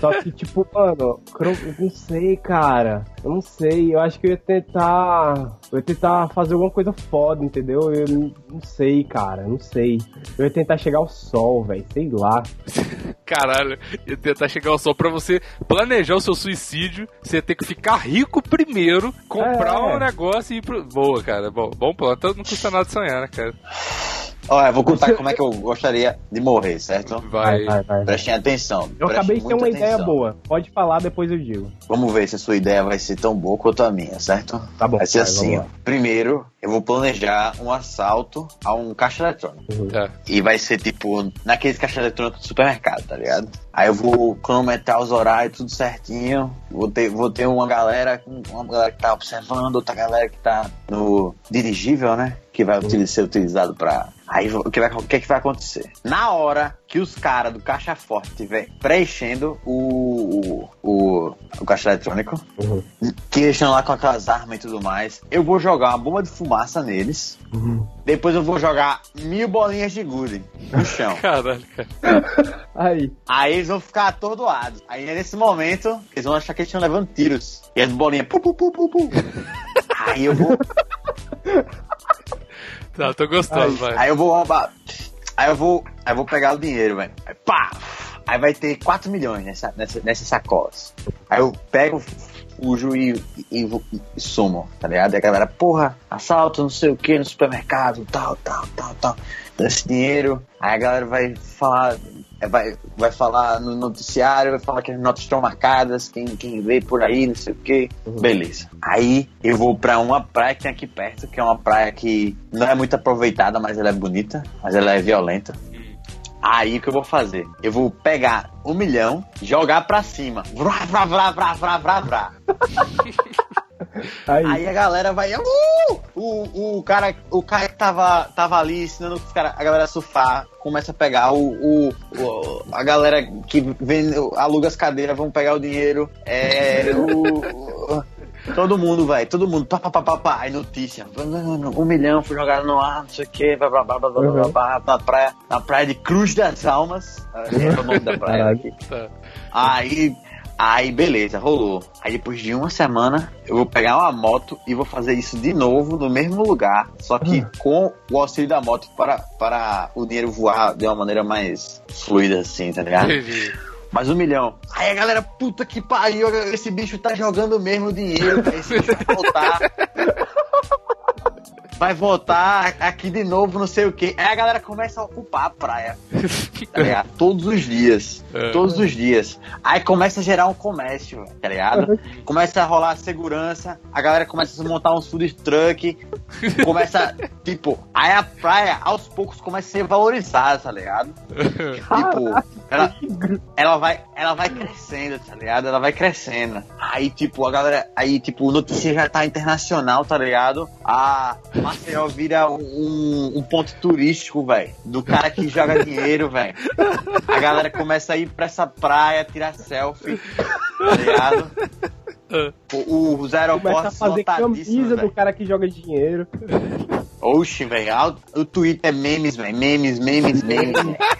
Só que, tipo, mano, cro... eu não sei, cara. Eu não sei. Eu acho que eu ia tentar. Eu ia tentar fazer alguma coisa foda, entendeu? Eu não, não sei, cara. Não sei. Eu ia tentar chegar ao sol, velho. Sei lá. <laughs> Caralho, ia tentar chegar ao sol pra você planejar o seu suicídio. Você ia ter que ficar rico primeiro, comprar É. um negócio e ir pro. Boa, cara. Bom, bom plano. Então Não custa nada sonhar, né, cara? Olha, eu vou contar como é que eu gostaria de morrer, certo? Vai. vai, vai. Prestem atenção. Eu prestem acabei de ter uma ideia atenção. boa. Pode falar, depois eu digo. Vamos ver se a sua ideia vai ser tão boa quanto a minha, certo? Tá bom, Vai ser vai, assim, ó. Primeiro, eu vou planejar um assalto a um caixa eletrônico. Tá. E vai ser tipo naqueles caixa eletrônico do supermercado, tá ligado? Aí eu vou cronometrar os horários, tudo certinho. Vou ter, vou ter uma galera, uma galera que tá observando, outra galera que tá no dirigível, né? Que vai utili- ser utilizado pra. Aí o que, vai, o que, é que vai acontecer? Na hora que os caras do caixa forte estiver preenchendo o, o, o, o caixa eletrônico, Uhum. que eles estão lá com aquelas armas e tudo mais, eu vou jogar uma bomba de fumaça neles. Uhum. Depois eu vou jogar mil bolinhas de gude no chão. <laughs> Caralho, cara. <laughs> Aí. Aí eles vão ficar atordoados. Aí nesse momento, eles vão achar que eles estão levando tiros. E as bolinhas. Pu, pu, pu, pu, pu. <laughs> Aí eu vou. Tá, tô gostando, vai. Aí eu vou roubar. Aí eu vou. Aí eu vou pegar o dinheiro, velho. Aí pá! Aí vai ter 4 milhões nessa, nessa, nessas sacolas. Aí eu pego o juiz e, e, vou- e sumo, tá ligado? E a galera, porra, assalto, não sei o que, no supermercado, tal, tal, tal, tal. Dá esse dinheiro. Aí a galera vai falar. É, Vai, vai falar no noticiário, vai falar que as notas estão marcadas, quem, quem vê por aí, não sei o que. Beleza. Aí eu vou pra uma praia que tem aqui perto, que é uma praia que não é muito aproveitada, mas ela é bonita, mas ela é violenta. Aí o que eu vou fazer? Eu vou pegar um milhão, jogar pra cima. Vrá, vrá, vrá, vrá, vrá, vrá, vrá. <laughs> Aí. Aí a galera vai. Uh! O, o, cara, o cara que tava, tava ali ensinando cara, a galera a surfar começa a pegar o, o, o- a galera que vem, aluga as cadeiras, vão pegar o dinheiro. É. O, todo mundo, vai, todo mundo. Pá, pá, pá, pá, pá. Aí notícia. Um milhão foi jogado no ar, não sei o que. Blá, blá, blá, blá, blá, blá, blá, na, praia, na praia de Cruz das Almas. É o nome da praia aqui. Tá. Aí, aí beleza, rolou. Aí depois de uma semana, eu vou pegar uma moto e vou fazer isso de novo no mesmo lugar, só que com o auxílio da moto para, para o dinheiro voar de uma maneira mais fluida assim, tá ligado? Entendi. Mais um milhão. Aí a galera, puta que pariu, esse bicho tá jogando mesmo dinheiro, esse bicho vai voltar. <laughs> Vai voltar aqui de novo, não sei o que. Aí a galera começa a ocupar a praia. Tá ligado? <laughs> Todos os dias. É. Todos os dias. Aí começa a gerar um comércio, tá ligado? <laughs> Começa a rolar segurança, a galera começa a montar uns food truck, começa, <laughs> tipo, aí a praia aos poucos começa a ser valorizada, tá ligado? Tipo, ela, <laughs> ela vai, ela vai crescendo, tá ligado? Ela vai crescendo. Aí, tipo, a galera, aí, tipo, o notícia já tá internacional, tá ligado? A Maceió vira um, um ponto turístico, velho, do cara que joga dinheiro, velho. A galera começa a ir pra essa praia, tirar selfie, tá ligado? O- Os Começa a aeroportos fazer camisa do velho. cara que joga dinheiro. Oxi, velho. O Twitter é memes, velho. Memes, memes, <laughs> memes.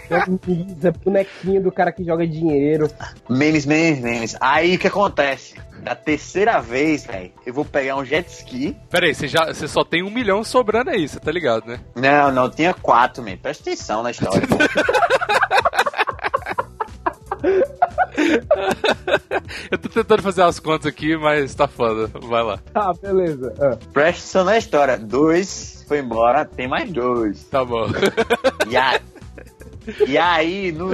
Camisa, bonequinho do cara que joga dinheiro. memes, memes, memes. Aí o que acontece? Da terceira vez, velho, eu vou pegar um jet ski. Pera aí, você, já, você só tem um milhão sobrando aí, você tá ligado, né? Não, não, tinha quatro, man. Presta atenção na história. <laughs> Eu tô tentando fazer as contas aqui, mas tá foda. Vai lá. Tá, beleza. Ah. Presta atenção na história. Dois foi embora, tem mais dois. Tá bom. <laughs> E aí, e aí no-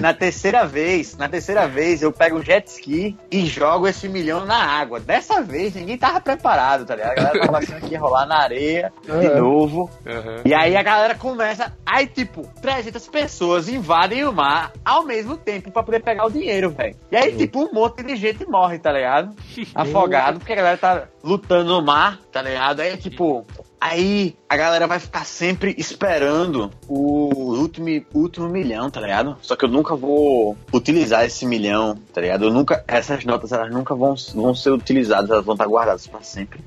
na terceira vez, na terceira vez, eu pego um jet ski e jogo esse milhão na água. Dessa vez, ninguém tava preparado, tá ligado? A galera tava achando que ia rolar na areia de Aham. novo. Aham. E aí a galera começa. Aí, tipo, 300 pessoas invadem o mar ao mesmo tempo pra poder pegar o dinheiro, velho. E aí, tipo, um monte de gente morre, tá ligado? <laughs> Afogado, porque a galera tá lutando no mar, tá ligado? Aí, tipo. Aí a galera vai ficar sempre esperando o último, último milhão, tá ligado? Só que eu nunca vou utilizar esse milhão, tá ligado? Eu nunca, essas notas elas nunca vão, vão ser utilizadas, elas vão estar guardadas pra sempre.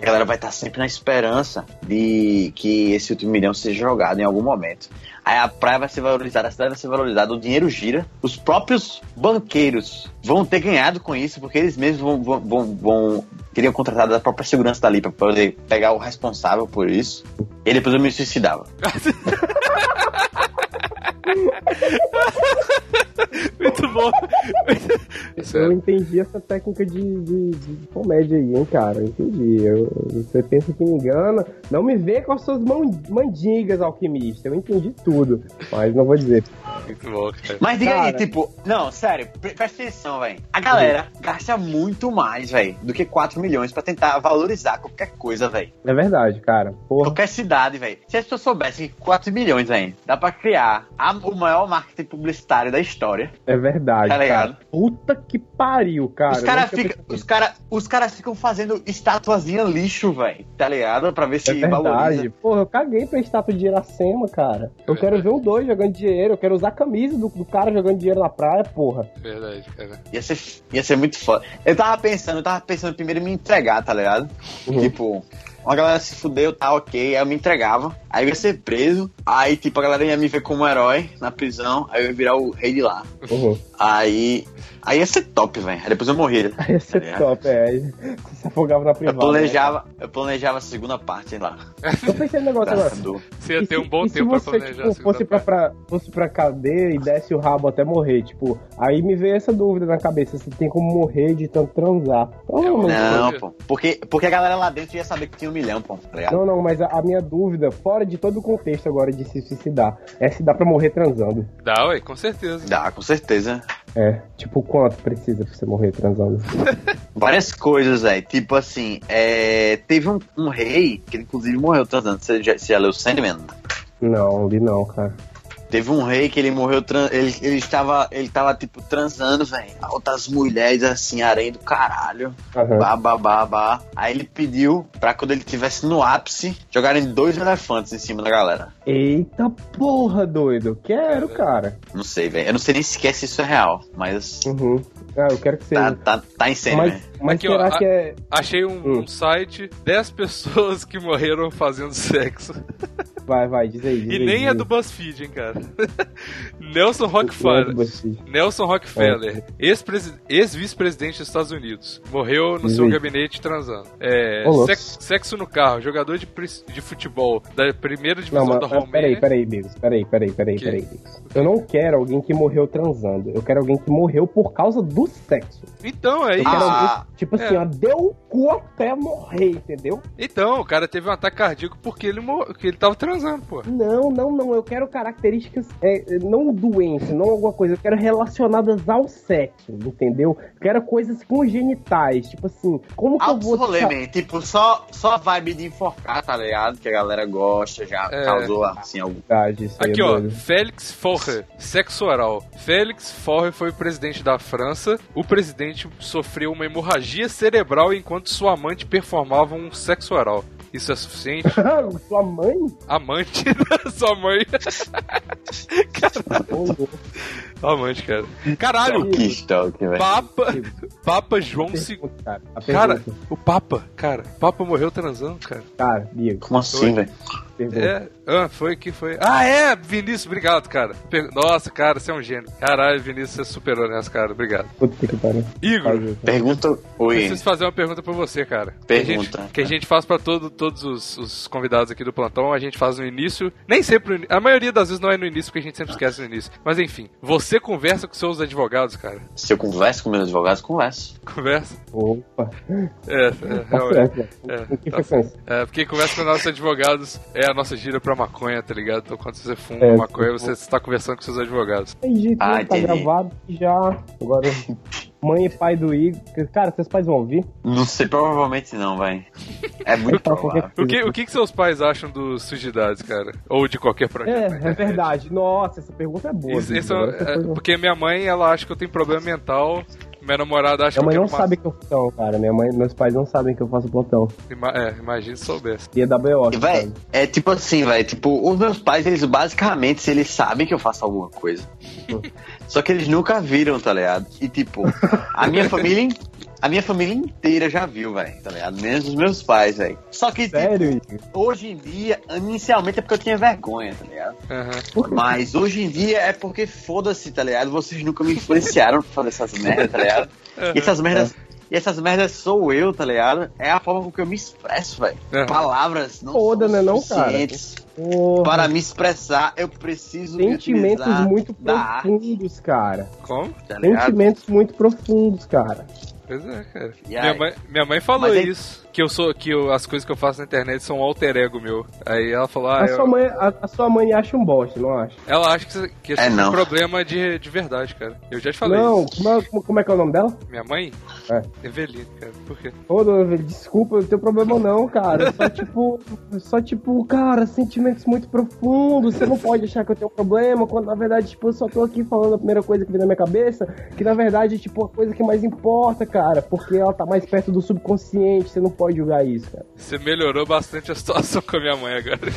A galera vai estar sempre na esperança de que esse último milhão seja jogado em algum momento. Aí a praia vai ser valorizada, a cidade vai ser valorizada, o dinheiro gira. Os próprios banqueiros vão ter ganhado com isso, porque eles mesmos vão, vão, vão, vão teriam contratado a própria segurança dali pra poder pegar o responsável por isso. E depois eu me suicidava. <laughs> Muito bom. Eu entendi essa técnica de, de, de comédia aí, hein, cara. Eu entendi. Eu- você pensa que me engana. Não me vê com as suas mão, mandigas, alquimista. Eu entendi tudo. Mas não vou dizer. Muito bom, cara. Mas diga aí, Cara. tipo, não, sério, pre- presta atenção, velho. A galera gasta muito mais, velho, do que 4 milhões pra tentar valorizar qualquer coisa, velho. É verdade, cara. Porra. Qualquer cidade, velho. Se as pessoas soubessem que 4 milhões, velho, dá pra criar a- o maior marketing publicitário da história. É verdade. Tá ligado? cara. Puta que pariu, cara. os caras pensei. os cara, os caras ficam fazendo estatuazinha lixo, velho. Tá ligado? Pra ver se É verdade. valoriza. Porra, eu caguei pra estátua de Iracema, cara. Eu quero ver o dois jogando dinheiro. Eu quero usar a camisa do, do cara jogando dinheiro na praia, porra. Verdade, cara. Ia ser, ia ser muito foda. Eu tava pensando, eu tava pensando primeiro em me entregar, tá ligado? Uhum. Tipo, uma galera se fudeu, tá ok, aí eu me entregava, aí eu ia ser preso, aí tipo, a galera ia me ver como herói na prisão, aí eu ia virar o rei de lá. Uhum. Aí. Aí ia ser top, velho. Aí depois eu morria. Ia ser Tá top, é. Aí Você se afogava na Eu privada. planejava, eu planejava a segunda parte lá. Né? Eu pensei no negócio Da- <laughs> agora. Você ia ter se- um bom e se tempo pra planejar. tipo, a segunda fosse pra, fosse pra cadeia e desse o rabo até morrer, tipo, aí me veio essa dúvida na cabeça, se tem como morrer de tanto transar. Provavelmente. Não, Não, pô. Porque, porque a galera lá dentro ia saber que tinha um milhão, pô. Tá? Não, não, mas a, a minha dúvida, fora de todo o contexto agora de se suicidar, é se dá pra morrer transando. Dá, ué, com certeza. Dá, com certeza. É, tipo, quanto precisa pra você morrer transando? <laughs> Várias coisas, velho. Tipo assim, é... teve um, um rei, que inclusive morreu transando. Você já, você já leu Sandman? Não, li não, cara. Teve um rei que ele morreu, tran- ele, ele estava, ele tava, tipo, transando, velho. Outras mulheres, assim, areia do caralho. Aham. Bah, bah, bah, bah. Aí ele pediu pra quando ele estivesse no ápice, jogarem dois elefantes em cima da galera. Eita porra, doido. Quero, cara. Não sei, velho. Eu não sei nem sequer se isso é real, mas Uhum. Ah, eu quero que tá, seja. tá, tá em cena, Mas, velho. mas Aqui, ó, será a- que é. Achei um, Hum. um site, 10 pessoas que morreram fazendo sexo. Vai, vai, diz aí. Diz E aí, nem diz é do BuzzFeed, hein, cara. <laughs> Nelson Não é Rockefeller. Nelson Rockefeller, ex-presi- ex-vice-presidente dos Estados Unidos, morreu no Diz seu aí. gabinete transando. É, Ô, louco. sex- sexo no carro, jogador de, de futebol da primeira Não, divisão mas da peraí, peraí, Bigos. Peraí, peraí, peraí, Que? peraí, Bigos. Eu não quero alguém que morreu transando. Eu quero alguém que morreu por causa do sexo. Então, é Eu isso. quero Ah. alguém, tipo assim, É. ó, deu o cu até morrer, entendeu? Então, o cara teve um ataque cardíaco porque ele, mor... porque ele tava transando, pô. Não, não, não. Eu quero características, é, não doença, não alguma coisa. Eu quero relacionadas ao sexo, entendeu? Eu quero coisas congenitais. Tipo assim, como que eu Altos vou. rolê, man. Tipo, só, só a vibe de enforcar, tá ligado? Que a galera gosta, já É. causou, assim. Verdade, isso aí Aqui, é ó, doido. Félix Faure, sexo oral. Félix Faure foi o presidente da França. O presidente sofreu uma hemorragia cerebral enquanto sua amante performava um sexo oral. Isso é suficiente? <laughs> Sua mãe? Amante da <laughs> sua mãe. <laughs> Louco. Amante, cara. Caralho! Que estoque, velho. Papa, Papa João II. Cara, Cara, o Papa, cara, o Papa morreu transando, cara. Cara, Diego, Como assim, velho? Pergunta. É, ah, foi que foi. Ah, é, Vinícius, obrigado, cara. Per- Nossa, cara, você é um gênio. Caralho, Vinícius, você superou nessa, cara, obrigado. Puta que pariu. Igor. Pergunta. Oi. preciso fazer uma pergunta pra você, cara. Que a gente, Pergunta. que a gente faz pra todo, todos os, os convidados aqui do plantão, a gente faz no início. Nem sempre, no a maioria das vezes não é no início, porque a gente sempre esquece no início. Mas enfim, você conversa com seus advogados, cara? Se eu converso com meus advogados, converso. Conversa? Opa. É, é, Tá realmente. velho. É, tá frequência? É, porque conversa com nossos advogados é a nossa gira pra maconha, tá ligado? Então quando você fuma É, maconha, você está conversando com seus advogados. Tem jeito, Ah, né? tá entendi. gravado já. Agora, mãe e pai do Igor. Cara, seus pais vão ouvir? Não sei, provavelmente não, velho. É muito <laughs> provável. O que, o que, que seus pais acham dos sujidades, cara? Ou de qualquer projeto? É, é verdade. Nossa, essa pergunta é boa. Isso, isso é- é, porque minha mãe, ela acha que eu tenho problema mental. Minha namorada acha Minha mãe que eu não quero sabe que eu plantão, cara. Minha mãe, meus pais não sabem que eu faço plantão. Ima é, imagina se soubesse. E é da BO. Véi, é tipo assim, velho. Tipo, os meus pais, eles basicamente, eles sabem que eu faço alguma coisa. Só que eles nunca viram, tá ligado? E tipo, a minha <laughs> família. A minha família inteira já viu, velho, tá ligado? Menos os meus pais, velho. Só que, tipo, Sério, Igor? hoje em dia, inicialmente é porque eu tinha vergonha, tá ligado? Aham. Mas hoje em dia é porque foda-se, tá ligado? Vocês nunca me influenciaram pra fazer essas merdas, tá ligado? E essas merdas. E essas merdas sou eu, tá ligado? É a forma com que eu me expresso, velho. Uhum. Palavras não Foda, são né, não, cara? Porra. Para me expressar, eu preciso me Sentimentos muito arte, profundos, cara. Como? tá? Sentimentos muito profundos, cara. Pois é, cara. E Minha mãe, minha mãe falou Mas isso. Que eu sou. Que eu- as coisas que eu faço na internet são um alter ego meu. Aí ela falou, ah, A eu- sua, mãe, a, a sua mãe acha um bosta, não acha? ela acha que, que esse É, é um não. problema de, de verdade, cara. Eu já te falei Não, isso. como é, como é que é o nome dela? Minha mãe? É. Eveline, cara. Por quê? Ô, dona Eveline, desculpa, não tem problema não, cara. Só <laughs> tipo, só tipo, cara, sentimentos muito profundos. Você não pode achar que eu tenho um problema, quando na verdade, tipo, eu só tô aqui falando a primeira coisa que vem na minha cabeça, que na verdade, tipo, a coisa que mais importa, cara, porque ela tá mais perto do subconsciente, você não pode julgar isso, cara. Você melhorou bastante a situação com a minha mãe agora. <laughs>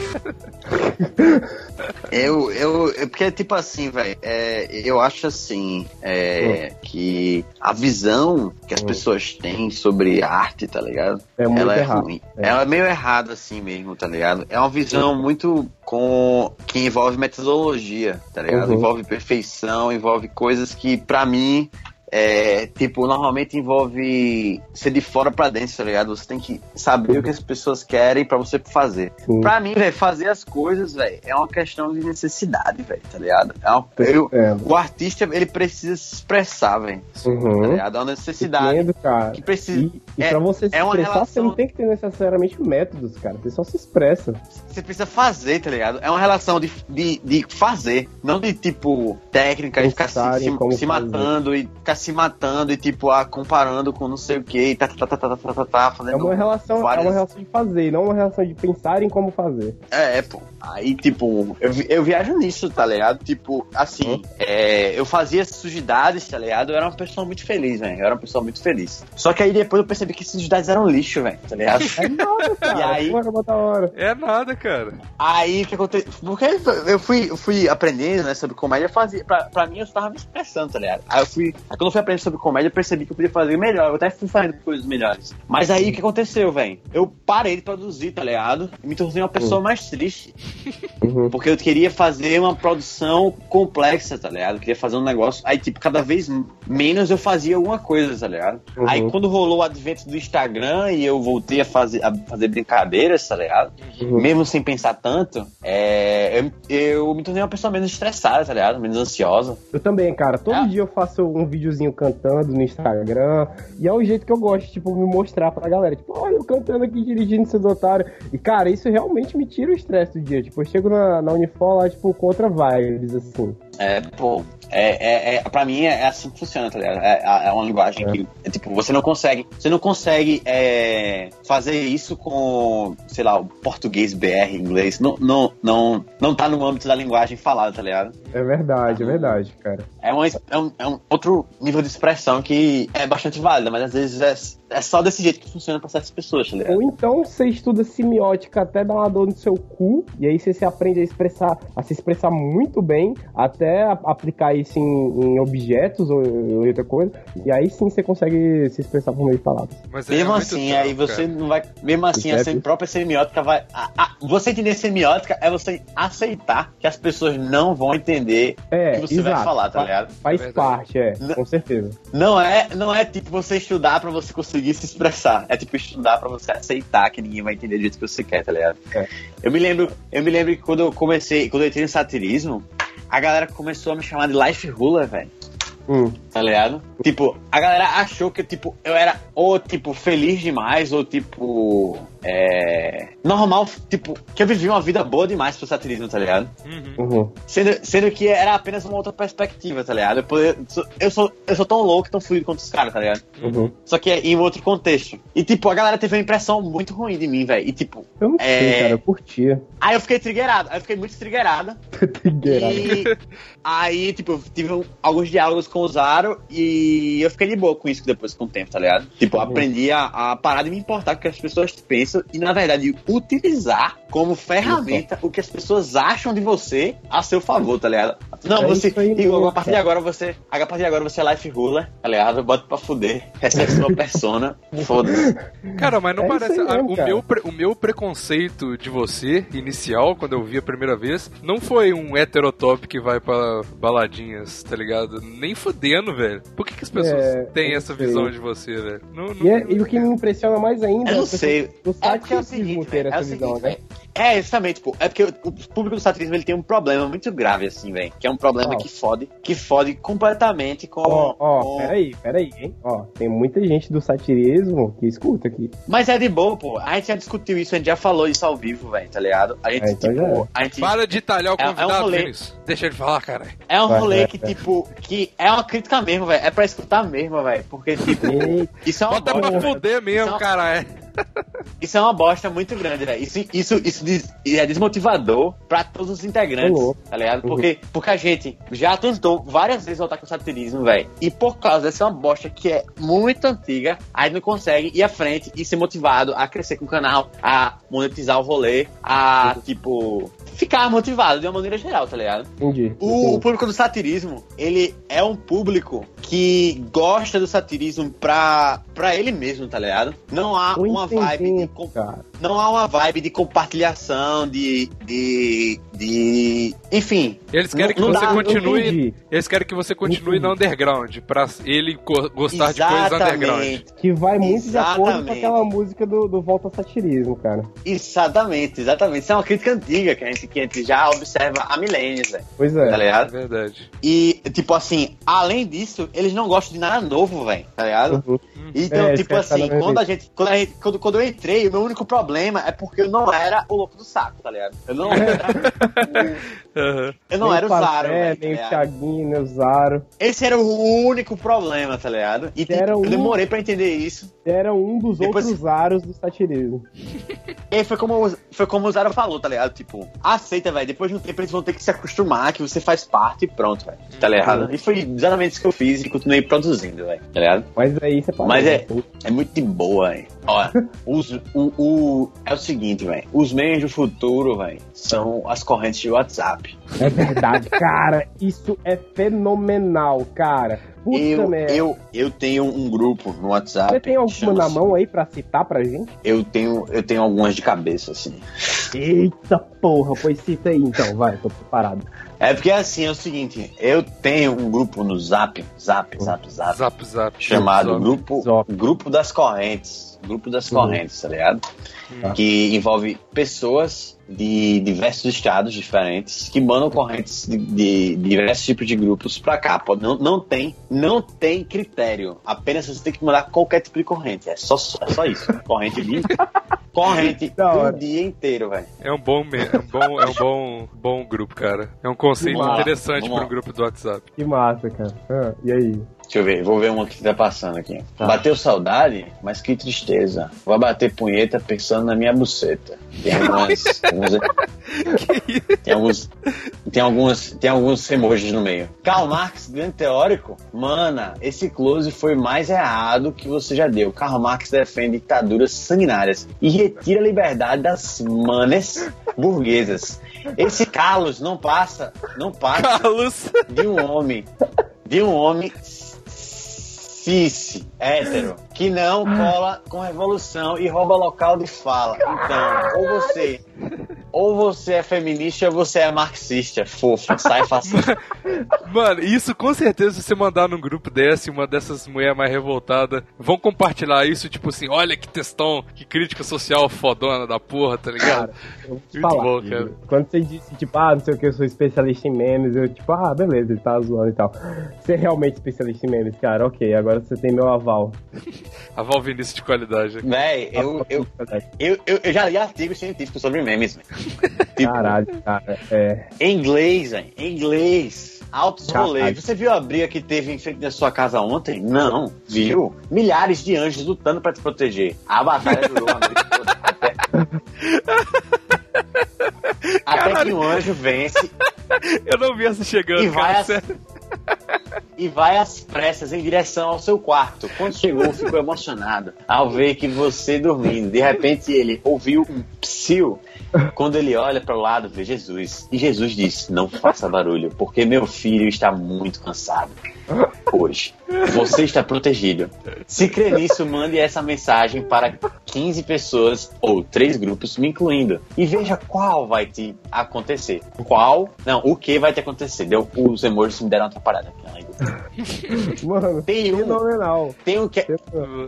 Eu, eu, eu- porque tipo assim, velho, é, eu acho assim, é, que a visão que as Hum. pessoas têm sobre arte, tá ligado? É muito ela é errado. ruim. É. Ela é meio errada assim mesmo, tá ligado? É uma visão muito com que envolve metodologia, tá ligado? Uhum. Envolve perfeição, envolve coisas que pra mim é, tipo, normalmente envolve ser de fora pra dentro, tá ligado? Você tem que saber o que as pessoas querem pra você fazer. Sim. Pra mim, velho, fazer as coisas, velho, é uma questão de necessidade, velho, tá ligado? É uma- eu- É. o artista, ele precisa se expressar, velho, tá Uhum. ligado? É uma necessidade. Entendo, cara. Que precisa- E, e é- pra você se é expressar, você relação- não tem que ter necessariamente métodos, cara. Você só se expressa. Você precisa fazer, tá ligado? É uma relação de, de, de fazer, não de tipo técnica e ficar se, se, se matando e ficar se se matando e, tipo, ah, comparando com não sei o que e tá, tá, tá, tá, tá, tá, tá, tá, fazendo. É uma relação, várias... é uma relação de fazer, não uma relação de pensar em como fazer. É, é pô. Aí, tipo, eu, eu viajo nisso, tá ligado? Tipo, assim, hum? é, eu fazia essas sujidades, tá ligado? Eu era uma pessoa muito feliz, velho. Eu era uma pessoa muito feliz. Só que aí depois eu percebi que essas sujidades eram lixo, velho, tá ligado? É nada, <laughs> cara. E aí... É nada, cara. Aí o que aconteceu? Porque eu fui, eu fui aprendendo, né, sobre comédia, eu fazia. Pra, pra mim eu estava me expressando, tá ligado? Aí eu fui. Aí quando fui aprendendo sobre comédia, eu percebi que eu podia fazer melhor. Eu até fui fazendo coisas melhores. Mas aí o que aconteceu, velho? Eu parei de produzir, tá ligado? E me tornei uma pessoa mais triste. Uhum. Porque eu queria fazer uma produção complexa, tá ligado? Eu queria fazer um negócio. Aí, tipo, cada vez menos eu fazia alguma coisa, tá ligado? Uhum. Aí quando rolou o advento do Instagram e eu voltei a fazer, a fazer brincadeiras, tá ligado? Uhum. Mesmo sem pensar tanto, é, eu, eu me tornei uma pessoa menos estressada, tá ligado? Menos ansiosa. Eu também, cara. Todo É. dia eu faço um videozinho cantando no Instagram. E é o jeito que eu gosto, tipo, me mostrar pra galera. Tipo, olha, eu cantando aqui, dirigindo seus otários. E, cara, isso realmente me tira o estresse do dia. Tipo, eu chego na, na Unifor lá, tipo, com outra vibes, assim. É, pô, é, é, é, pra mim é, é assim que funciona, tá ligado? É, é uma linguagem que, é, tipo, você não consegue, você não consegue é, fazer isso com, sei lá, o português, BR, inglês, não, não, não, não tá no âmbito da linguagem falada, tá ligado? É verdade, é verdade, cara. É, uma, é, um, é um outro nível de expressão que é bastante válida, mas às vezes é, é só desse jeito que funciona pra certas pessoas, tá ligado? Ou então você estuda semiótica até dar uma dor no seu cu, e aí você se aprende a expressar, a se expressar muito bem, até aplicar isso em, em objetos ou, ou outra coisa, e aí sim você consegue se expressar por meio de palavras. Mas é Mesmo muito assim, trampo, aí você cara. não vai. Mesmo assim, a é sem- própria semiótica vai. a- a- você entender semiótica é você aceitar que as pessoas não vão entender É, o que você exato. vai falar, tá ligado? Faz É parte, é, Não- com certeza. Não é, não é tipo você estudar pra você conseguir se expressar. É tipo estudar pra você aceitar que ninguém vai entender do jeito que você quer, tá ligado? É. Eu me lembro, eu me lembro que quando eu comecei, quando eu entrei no satirismo, a galera começou a me chamar de life ruler, velho. Hum. Tá ligado? Tipo, a galera achou que tipo, eu era ou tipo feliz demais, ou tipo. É. Normal, tipo, que eu vivi uma vida boa demais pro satirismo, tá ligado? Uhum. Uhum. Sendo, sendo que era apenas uma outra perspectiva, tá ligado? Eu, poder- sou- eu, sou, eu sou tão louco, tão fluido quanto os caras, tá ligado? Uhum. Só que é em outro contexto. E, tipo, a galera teve uma impressão muito ruim de mim, velho. E, tipo, Eu não sei, É. cara, eu curtia. aí eu fiquei triggerado. Aí eu fiquei muito triggerado. <laughs> Trigueirado. E aí, tipo, eu tive alguns diálogos com o Zaro e eu fiquei de boa com isso depois, com o tempo, tá ligado? Tipo, Uhum. aprendi a, a parar de me importar com o que as pessoas pensam e, na verdade, utilizar como ferramenta o que as pessoas acham de você a seu favor, tá ligado? Não, É você. Igor, mesmo, a partir de agora você. A partir de agora você é life ruler, tá ligado? Bota pra fuder. Essa é a sua persona. <laughs> Foda-se. Cara, mas não É parece. aí o, cara. meu, o meu preconceito de você, inicial, quando eu vi a primeira vez, não foi um heterotop que vai pra baladinhas, tá ligado? Nem fudendo, velho. Por que, que as pessoas É, têm essa sei. visão de você, velho? Não, não- E, é- e o que me impressiona mais ainda Eu é não pessoas sei. do É porque é o seguinte, ter velho, essa é o visão, seguinte, né? É, justamente, tipo, é porque o, público do satirismo ele tem um problema muito grave, assim, velho. Que é um problema Qual? que fode, que fode completamente com. Ó, ó, com- peraí, peraí, hein? Ó, tem muita gente do satirismo que escuta aqui. Mas é de boa, pô. A gente já discutiu isso, a gente já falou isso ao vivo, velho, tá ligado? A gente, É, então tipo, a gente. Para de talhar o É- é um convidado, rolê. Deixa ele falar, cara. É um Vai, rolê que, tipo, que é uma crítica mesmo, velho. É pra escutar mesmo, velho. Porque, tipo, <laughs> isso é uma Bota pra fuder mesmo, Não. cara. É. Isso é uma bosta muito grande, velho. Isso, isso, isso des- é desmotivador pra todos os integrantes, louco. tá ligado? Uhum. Porque, porque a gente já tentou várias vezes voltar com o satirismo, velho. E por causa dessa uma bosta que é muito antiga, a gente não consegue ir à frente e ser motivado a crescer com o canal, a monetizar o rolê, a, tipo, ficar motivado de uma maneira geral, tá ligado? entendi. O, o público do satirismo, ele é um público que gosta do satirismo pra, pra ele mesmo, tá ligado? Não há Tô uma vibe cara. não há uma vibe de compartilhação, de. de. De. Enfim. Eles querem que você dá, continue. entendi. Eles querem que você continue Entendi. no underground, pra ele go- gostar de coisas underground. Exatamente. Que vai muito de acordo com Exatamente. aquela música do, do Volta ao Satirismo, cara. Exatamente, exatamente. Isso é uma crítica antiga que a gente, que a gente já observa há milênios, velho. Pois Tá é. É ligado? verdade. E, tipo assim, além disso, eles não gostam de nada novo, velho. Tá ligado? Uhum. Então, É, tipo assim, tá quando a gente. Quando, a gente quando, quando eu entrei, o meu único problema é porque eu não era o louco do saco, tá ligado? Eu não era. Aham. eu não Nem era o Zaro, velho, tá Nem o? Thiaguinho, nem o Zaro. Esse era o único problema, tá ligado? E Era eu um- demorei pra entender isso. Era um dos Depois- outros Zaros do satirismo. <laughs> E aí foi como, foi como o Zaro falou, tá ligado? Tipo, aceita, velho. Depois de um tempo eles vão ter que se acostumar que você faz parte e pronto, velho. Tá ligado? E foi exatamente isso que eu fiz e continuei produzindo, velho. Tá ligado? Mas aí você parou. Mas é- né? É muito de boa, velho. Olha, <laughs> os, o, o, é o seguinte, velho. Os meios do futuro, velho, são as correntes de WhatsApp. É verdade, cara. Isso é fenomenal, cara. Puta Eu, merda. eu, eu tenho um grupo no WhatsApp. Você tem alguma na mão aí pra citar pra gente? Eu tenho, eu tenho algumas de cabeça, assim. Eita porra, pois cita aí então, vai, tô preparado. É porque assim, é o seguinte, eu tenho um grupo no Zap, Zap, Zap, Zap, Zap, zap. chamado Zap. Grupo, Zop. grupo das Correntes. Grupo das Uhum. Correntes, tá ligado? Tá. Que envolve pessoas de diversos estados diferentes que mandam correntes de, de diversos tipos de grupos pra cá. Pode- Não, não tem, não tem critério. Apenas você tem que mandar qualquer tipo de corrente. É só, é só isso. <laughs> Corrente de corrente o dia inteiro, velho. É um bom, é um bom, é um bom, bom grupo, cara. É um conceito interessante para um grupo do WhatsApp. Que massa, cara. Ah, e aí? Deixa eu ver, vou ver uma que tá passando aqui. Tá. Bateu saudade, mas que tristeza. Vou bater punheta pensando na minha buceta. Tem algumas. <laughs> algumas- Tem alguns, tem alguns, tem alguns emojis no meio. Karl Marx, grande teórico? Mana, esse close foi mais errado que você já deu. Karl Marx defende ditaduras sanguinárias e retira a liberdade das manes burguesas. Esse Carlos não passa, não passa Carlos. de um homem, de um homem cis, hétero, que não cola com revolução e rouba local de fala. Então, ou você, ou você é feminista ou você é marxista, fofo, sai <laughs> fácil. Mano, isso com certeza se você mandar num grupo desse, uma dessas mulheres mais revoltadas, vão compartilhar isso, tipo assim, olha que textão, que crítica social fodona da porra, tá ligado? Te Muito falar, bom, cara. Quando você disse, tipo, ah, não sei o que, eu sou especialista em memes, eu, tipo, ah, beleza, ele tá zoando e tal. Você é realmente especialista em memes, cara, ok, agora você tem meu aval. <laughs> A Vinícius de qualidade. Véi, eu, eu, eu, eu, eu já li artigos científicos sobre memes, velho. <laughs> Tipo, Caralho, cara, é. Em inglês, velho. Em inglês. Altos rolês. Você viu a briga que teve em frente da sua casa ontem? Não. Viu? Milhares de anjos lutando pra te proteger. A batalha durou uma noite toda. Até, <laughs> até que um anjo vence Eu não vi essa chegando, e vai, cara. às, sério. E vai às pressas em direção ao seu quarto. Quando chegou, ficou emocionado ao ver que você dormindo. De repente, ele ouviu um psiu. Quando ele olha para o lado, vê Jesus. E Jesus diz: Não faça barulho, porque meu filho está muito cansado. Hoje, você está protegido. Se crer nisso, mande essa mensagem para 15 pessoas ou três grupos, me incluindo. E veja qual vai te acontecer. Qual? Não, o que vai te acontecer. Deu, os emojis me deram uma atrapalhada aqui. né? Mano, Tem um, fenomenal. tem um que,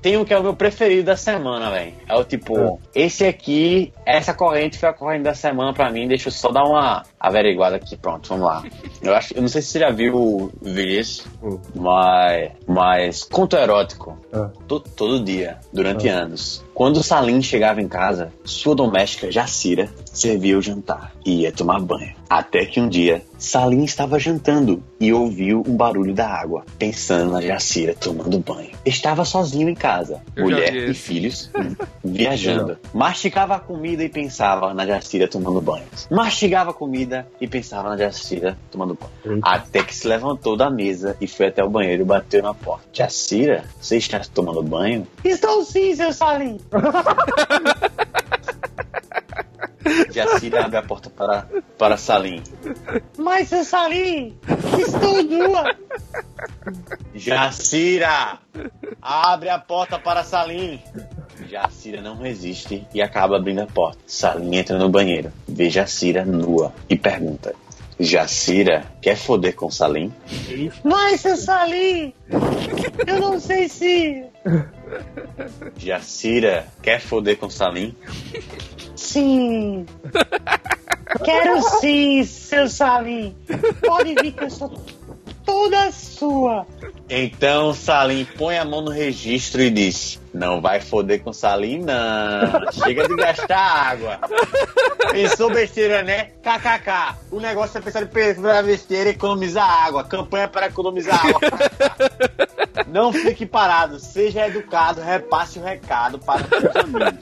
tem um que é o meu preferido da semana, velho. É o tipo, esse aqui, essa corrente foi a corrente da semana pra mim. Deixa eu só dar uma averiguada aqui. Pronto, vamos lá. Eu acho, eu não sei se você já viu o Vinícius, Hum. mas, mas conto erótico. Ah. To- todo dia, durante anos. Quando Salim chegava em casa, sua doméstica Jacira servia o jantar e ia tomar banho. Até que um dia, Salim estava jantando e ouviu um barulho da água, pensando na Jacira tomando banho. Estava sozinho em casa, Eu mulher e filhos <laughs> viajando. Mastigava a comida e pensava na Jacira tomando banho. Mastigava a comida e pensava na Jacira tomando banho. Eita. Até que se levantou da mesa e foi até o banheiro e bateu na porta. Jacira, você está tomando banho? Estou sim, seu Salim. <laughs> Jacira abre a porta para, para Salim. Mas, seu Salim, estou nua. Jacira, abre a porta para Salim. Jacira não resiste e acaba abrindo a porta. Salim entra no banheiro, vê Jacira nua e pergunta: Jacira, quer foder com Salim? Mas, seu Salim, eu não sei se. Jacira, quer foder com Salim? Sim. Quero sim, seu Salim. Pode vir que eu sou toda sua. Então Salim põe a mão no registro e diz: Não vai foder com Salim, não. Chega de gastar água. Pensou besteira, né? KKK. O negócio é pensar em pensar besteira e economizar água. Campanha para economizar água. Não fique parado, seja educado, repasse o recado para os seus amigos.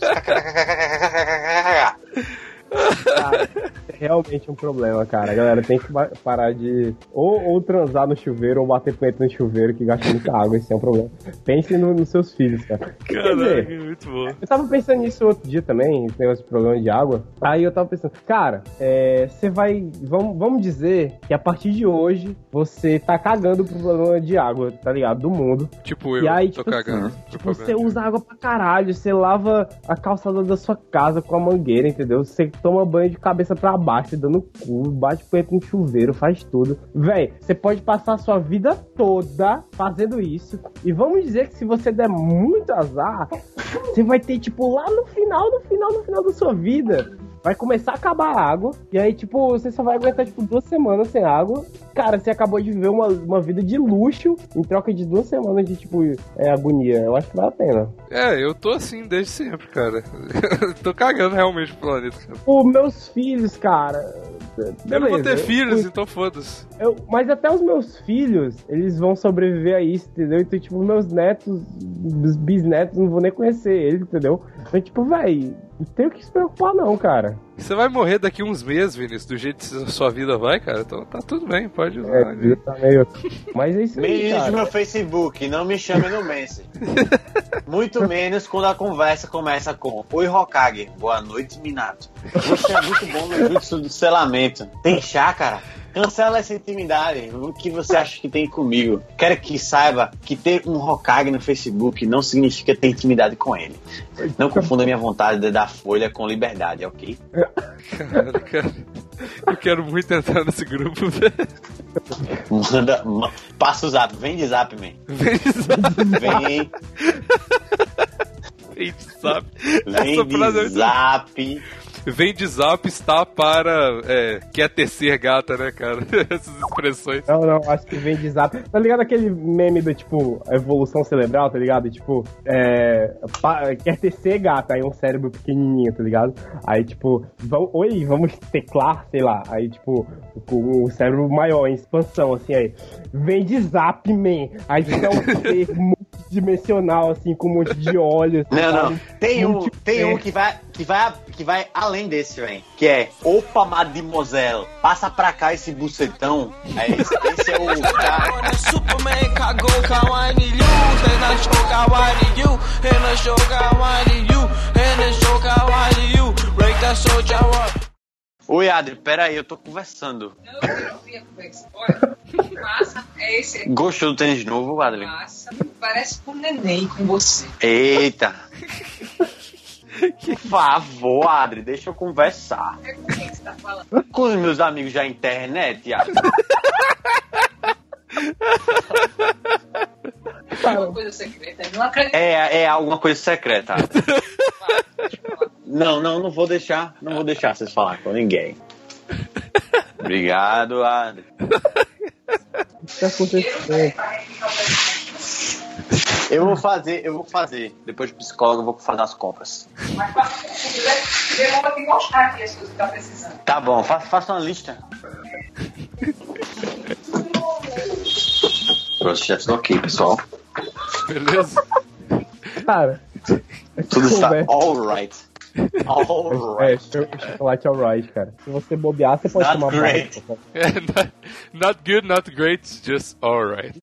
Cara, é realmente um problema, cara. A galera tem que parar de ou, ou transar no chuveiro ou bater punheta no chuveiro que gasta muita água. Isso é um problema. Pense no- nos seus filhos, cara. Caraca, muito bom. eu tava pensando nisso outro dia também, esse negócio de problema de água. Aí eu tava pensando, cara, é, você vai. Vamos, vamos dizer que a partir de hoje você tá cagando pro problema de água, tá ligado? Do mundo. Tipo eu, e aí, tô tipo, cagando. assim, tipo, você cagando. usa água pra caralho, você lava a calçada da sua casa com a mangueira, entendeu? Você toma banho de cabeça pra baixo, dando cu, bate punheta no chuveiro, faz tudo. Véi, você pode passar a sua vida toda fazendo isso. E vamos dizer que se você der muito azar, você vai ter, tipo, lá no final, no final, no final da sua vida. Vai começar a acabar a água. E aí, tipo, você só vai aguentar, tipo, duas semanas sem água. Cara, você acabou de viver uma, uma vida de luxo em troca de duas semanas de, tipo, é, agonia. Eu acho que vale a pena. É, eu tô assim desde sempre, cara. <laughs> tô cagando realmente pro planeta, cara. Pô, meus filhos, cara. eu não vou ter eu- filhos, então foda-se. Eu- mas até os meus filhos, eles vão sobreviver a isso, entendeu? Então, tipo, meus netos, os bisnetos, não vou nem conhecer eles, entendeu? Então, tipo, véi, Não tem o que se preocupar, não, cara. Você vai morrer daqui uns meses, Vinícius, do jeito que a sua vida vai, cara. Então tá tudo bem, pode usar. É, a vida tá meio. Mas é isso aí. Menos Cara. meu Facebook, não me chame no Messenger. <laughs> muito menos quando a conversa começa com Oi Hokage, boa noite, Minato. Você é muito bom no jutsu do selamento. Tem chá, cara? Cancela essa intimidade. O que você acha que tem comigo? Quero que saiba que ter um Hokage no Facebook não significa ter intimidade com ele. Não confunda minha vontade de dar folha com liberdade, ok? Caralho, cara. Eu quero muito entrar nesse grupo, velho. Manda, ma- passa o zap, vem de zap, man. Vem de zap, Vem, vem de zap. vem é de muito zap. Vem de zap está para. É, quer tecer gata, né, cara? <laughs> Essas expressões. Não, não, acho que vem de zap. Tá ligado aquele meme do tipo, evolução cerebral, tá ligado? Tipo, é. pa- quer tecer gata, aí um cérebro pequenininho, tá ligado? Aí, tipo, vamos, oi, vamos teclar, sei lá. Aí, tipo, o, o cérebro maior, em expansão, assim, aí. Vem de zap, man. Aí fica um ser multidimensional, assim, com um monte de olhos. Não, sabe? não. Tem um, tem um que vai, que vai, que vai além desse, velho. Que é Opa Mademoiselle, passa pra cá esse bucetão. É esse, esse é o cara. <laughs> Oi, Adri, pera aí, eu tô conversando. Não, eu não vi a conversa. Olha, massa, é esse aqui. Gostou do tênis novo, Adri? Massa, parece com um neném com você. Eita. Por favor, Adri, deixa eu conversar. É com quem que você tá falando? Com os meus amigos da internet, Adri. Uma coisa secreta. Não acredito. É, é alguma coisa secreta. Adri. Não, não, não vou deixar. Não vou deixar vocês falar com ninguém. Obrigado, Adri. O que tá acontecendo? Eu vou fazer, eu vou fazer. Depois do psicólogo, eu vou fazer as compras. Mas se quiser, eu vou te mostrar aqui as coisas que tá precisando. Tá bom, fa faça uma lista. Pronto, já estou aqui, pessoal. Beleza? Cara, <laughs> Tudo está alright. É, Alright. cho- chocolate alright, cara. Se você bobear, você pode Not tomar great. banho. <laughs> É, not, not good, not great, just alright.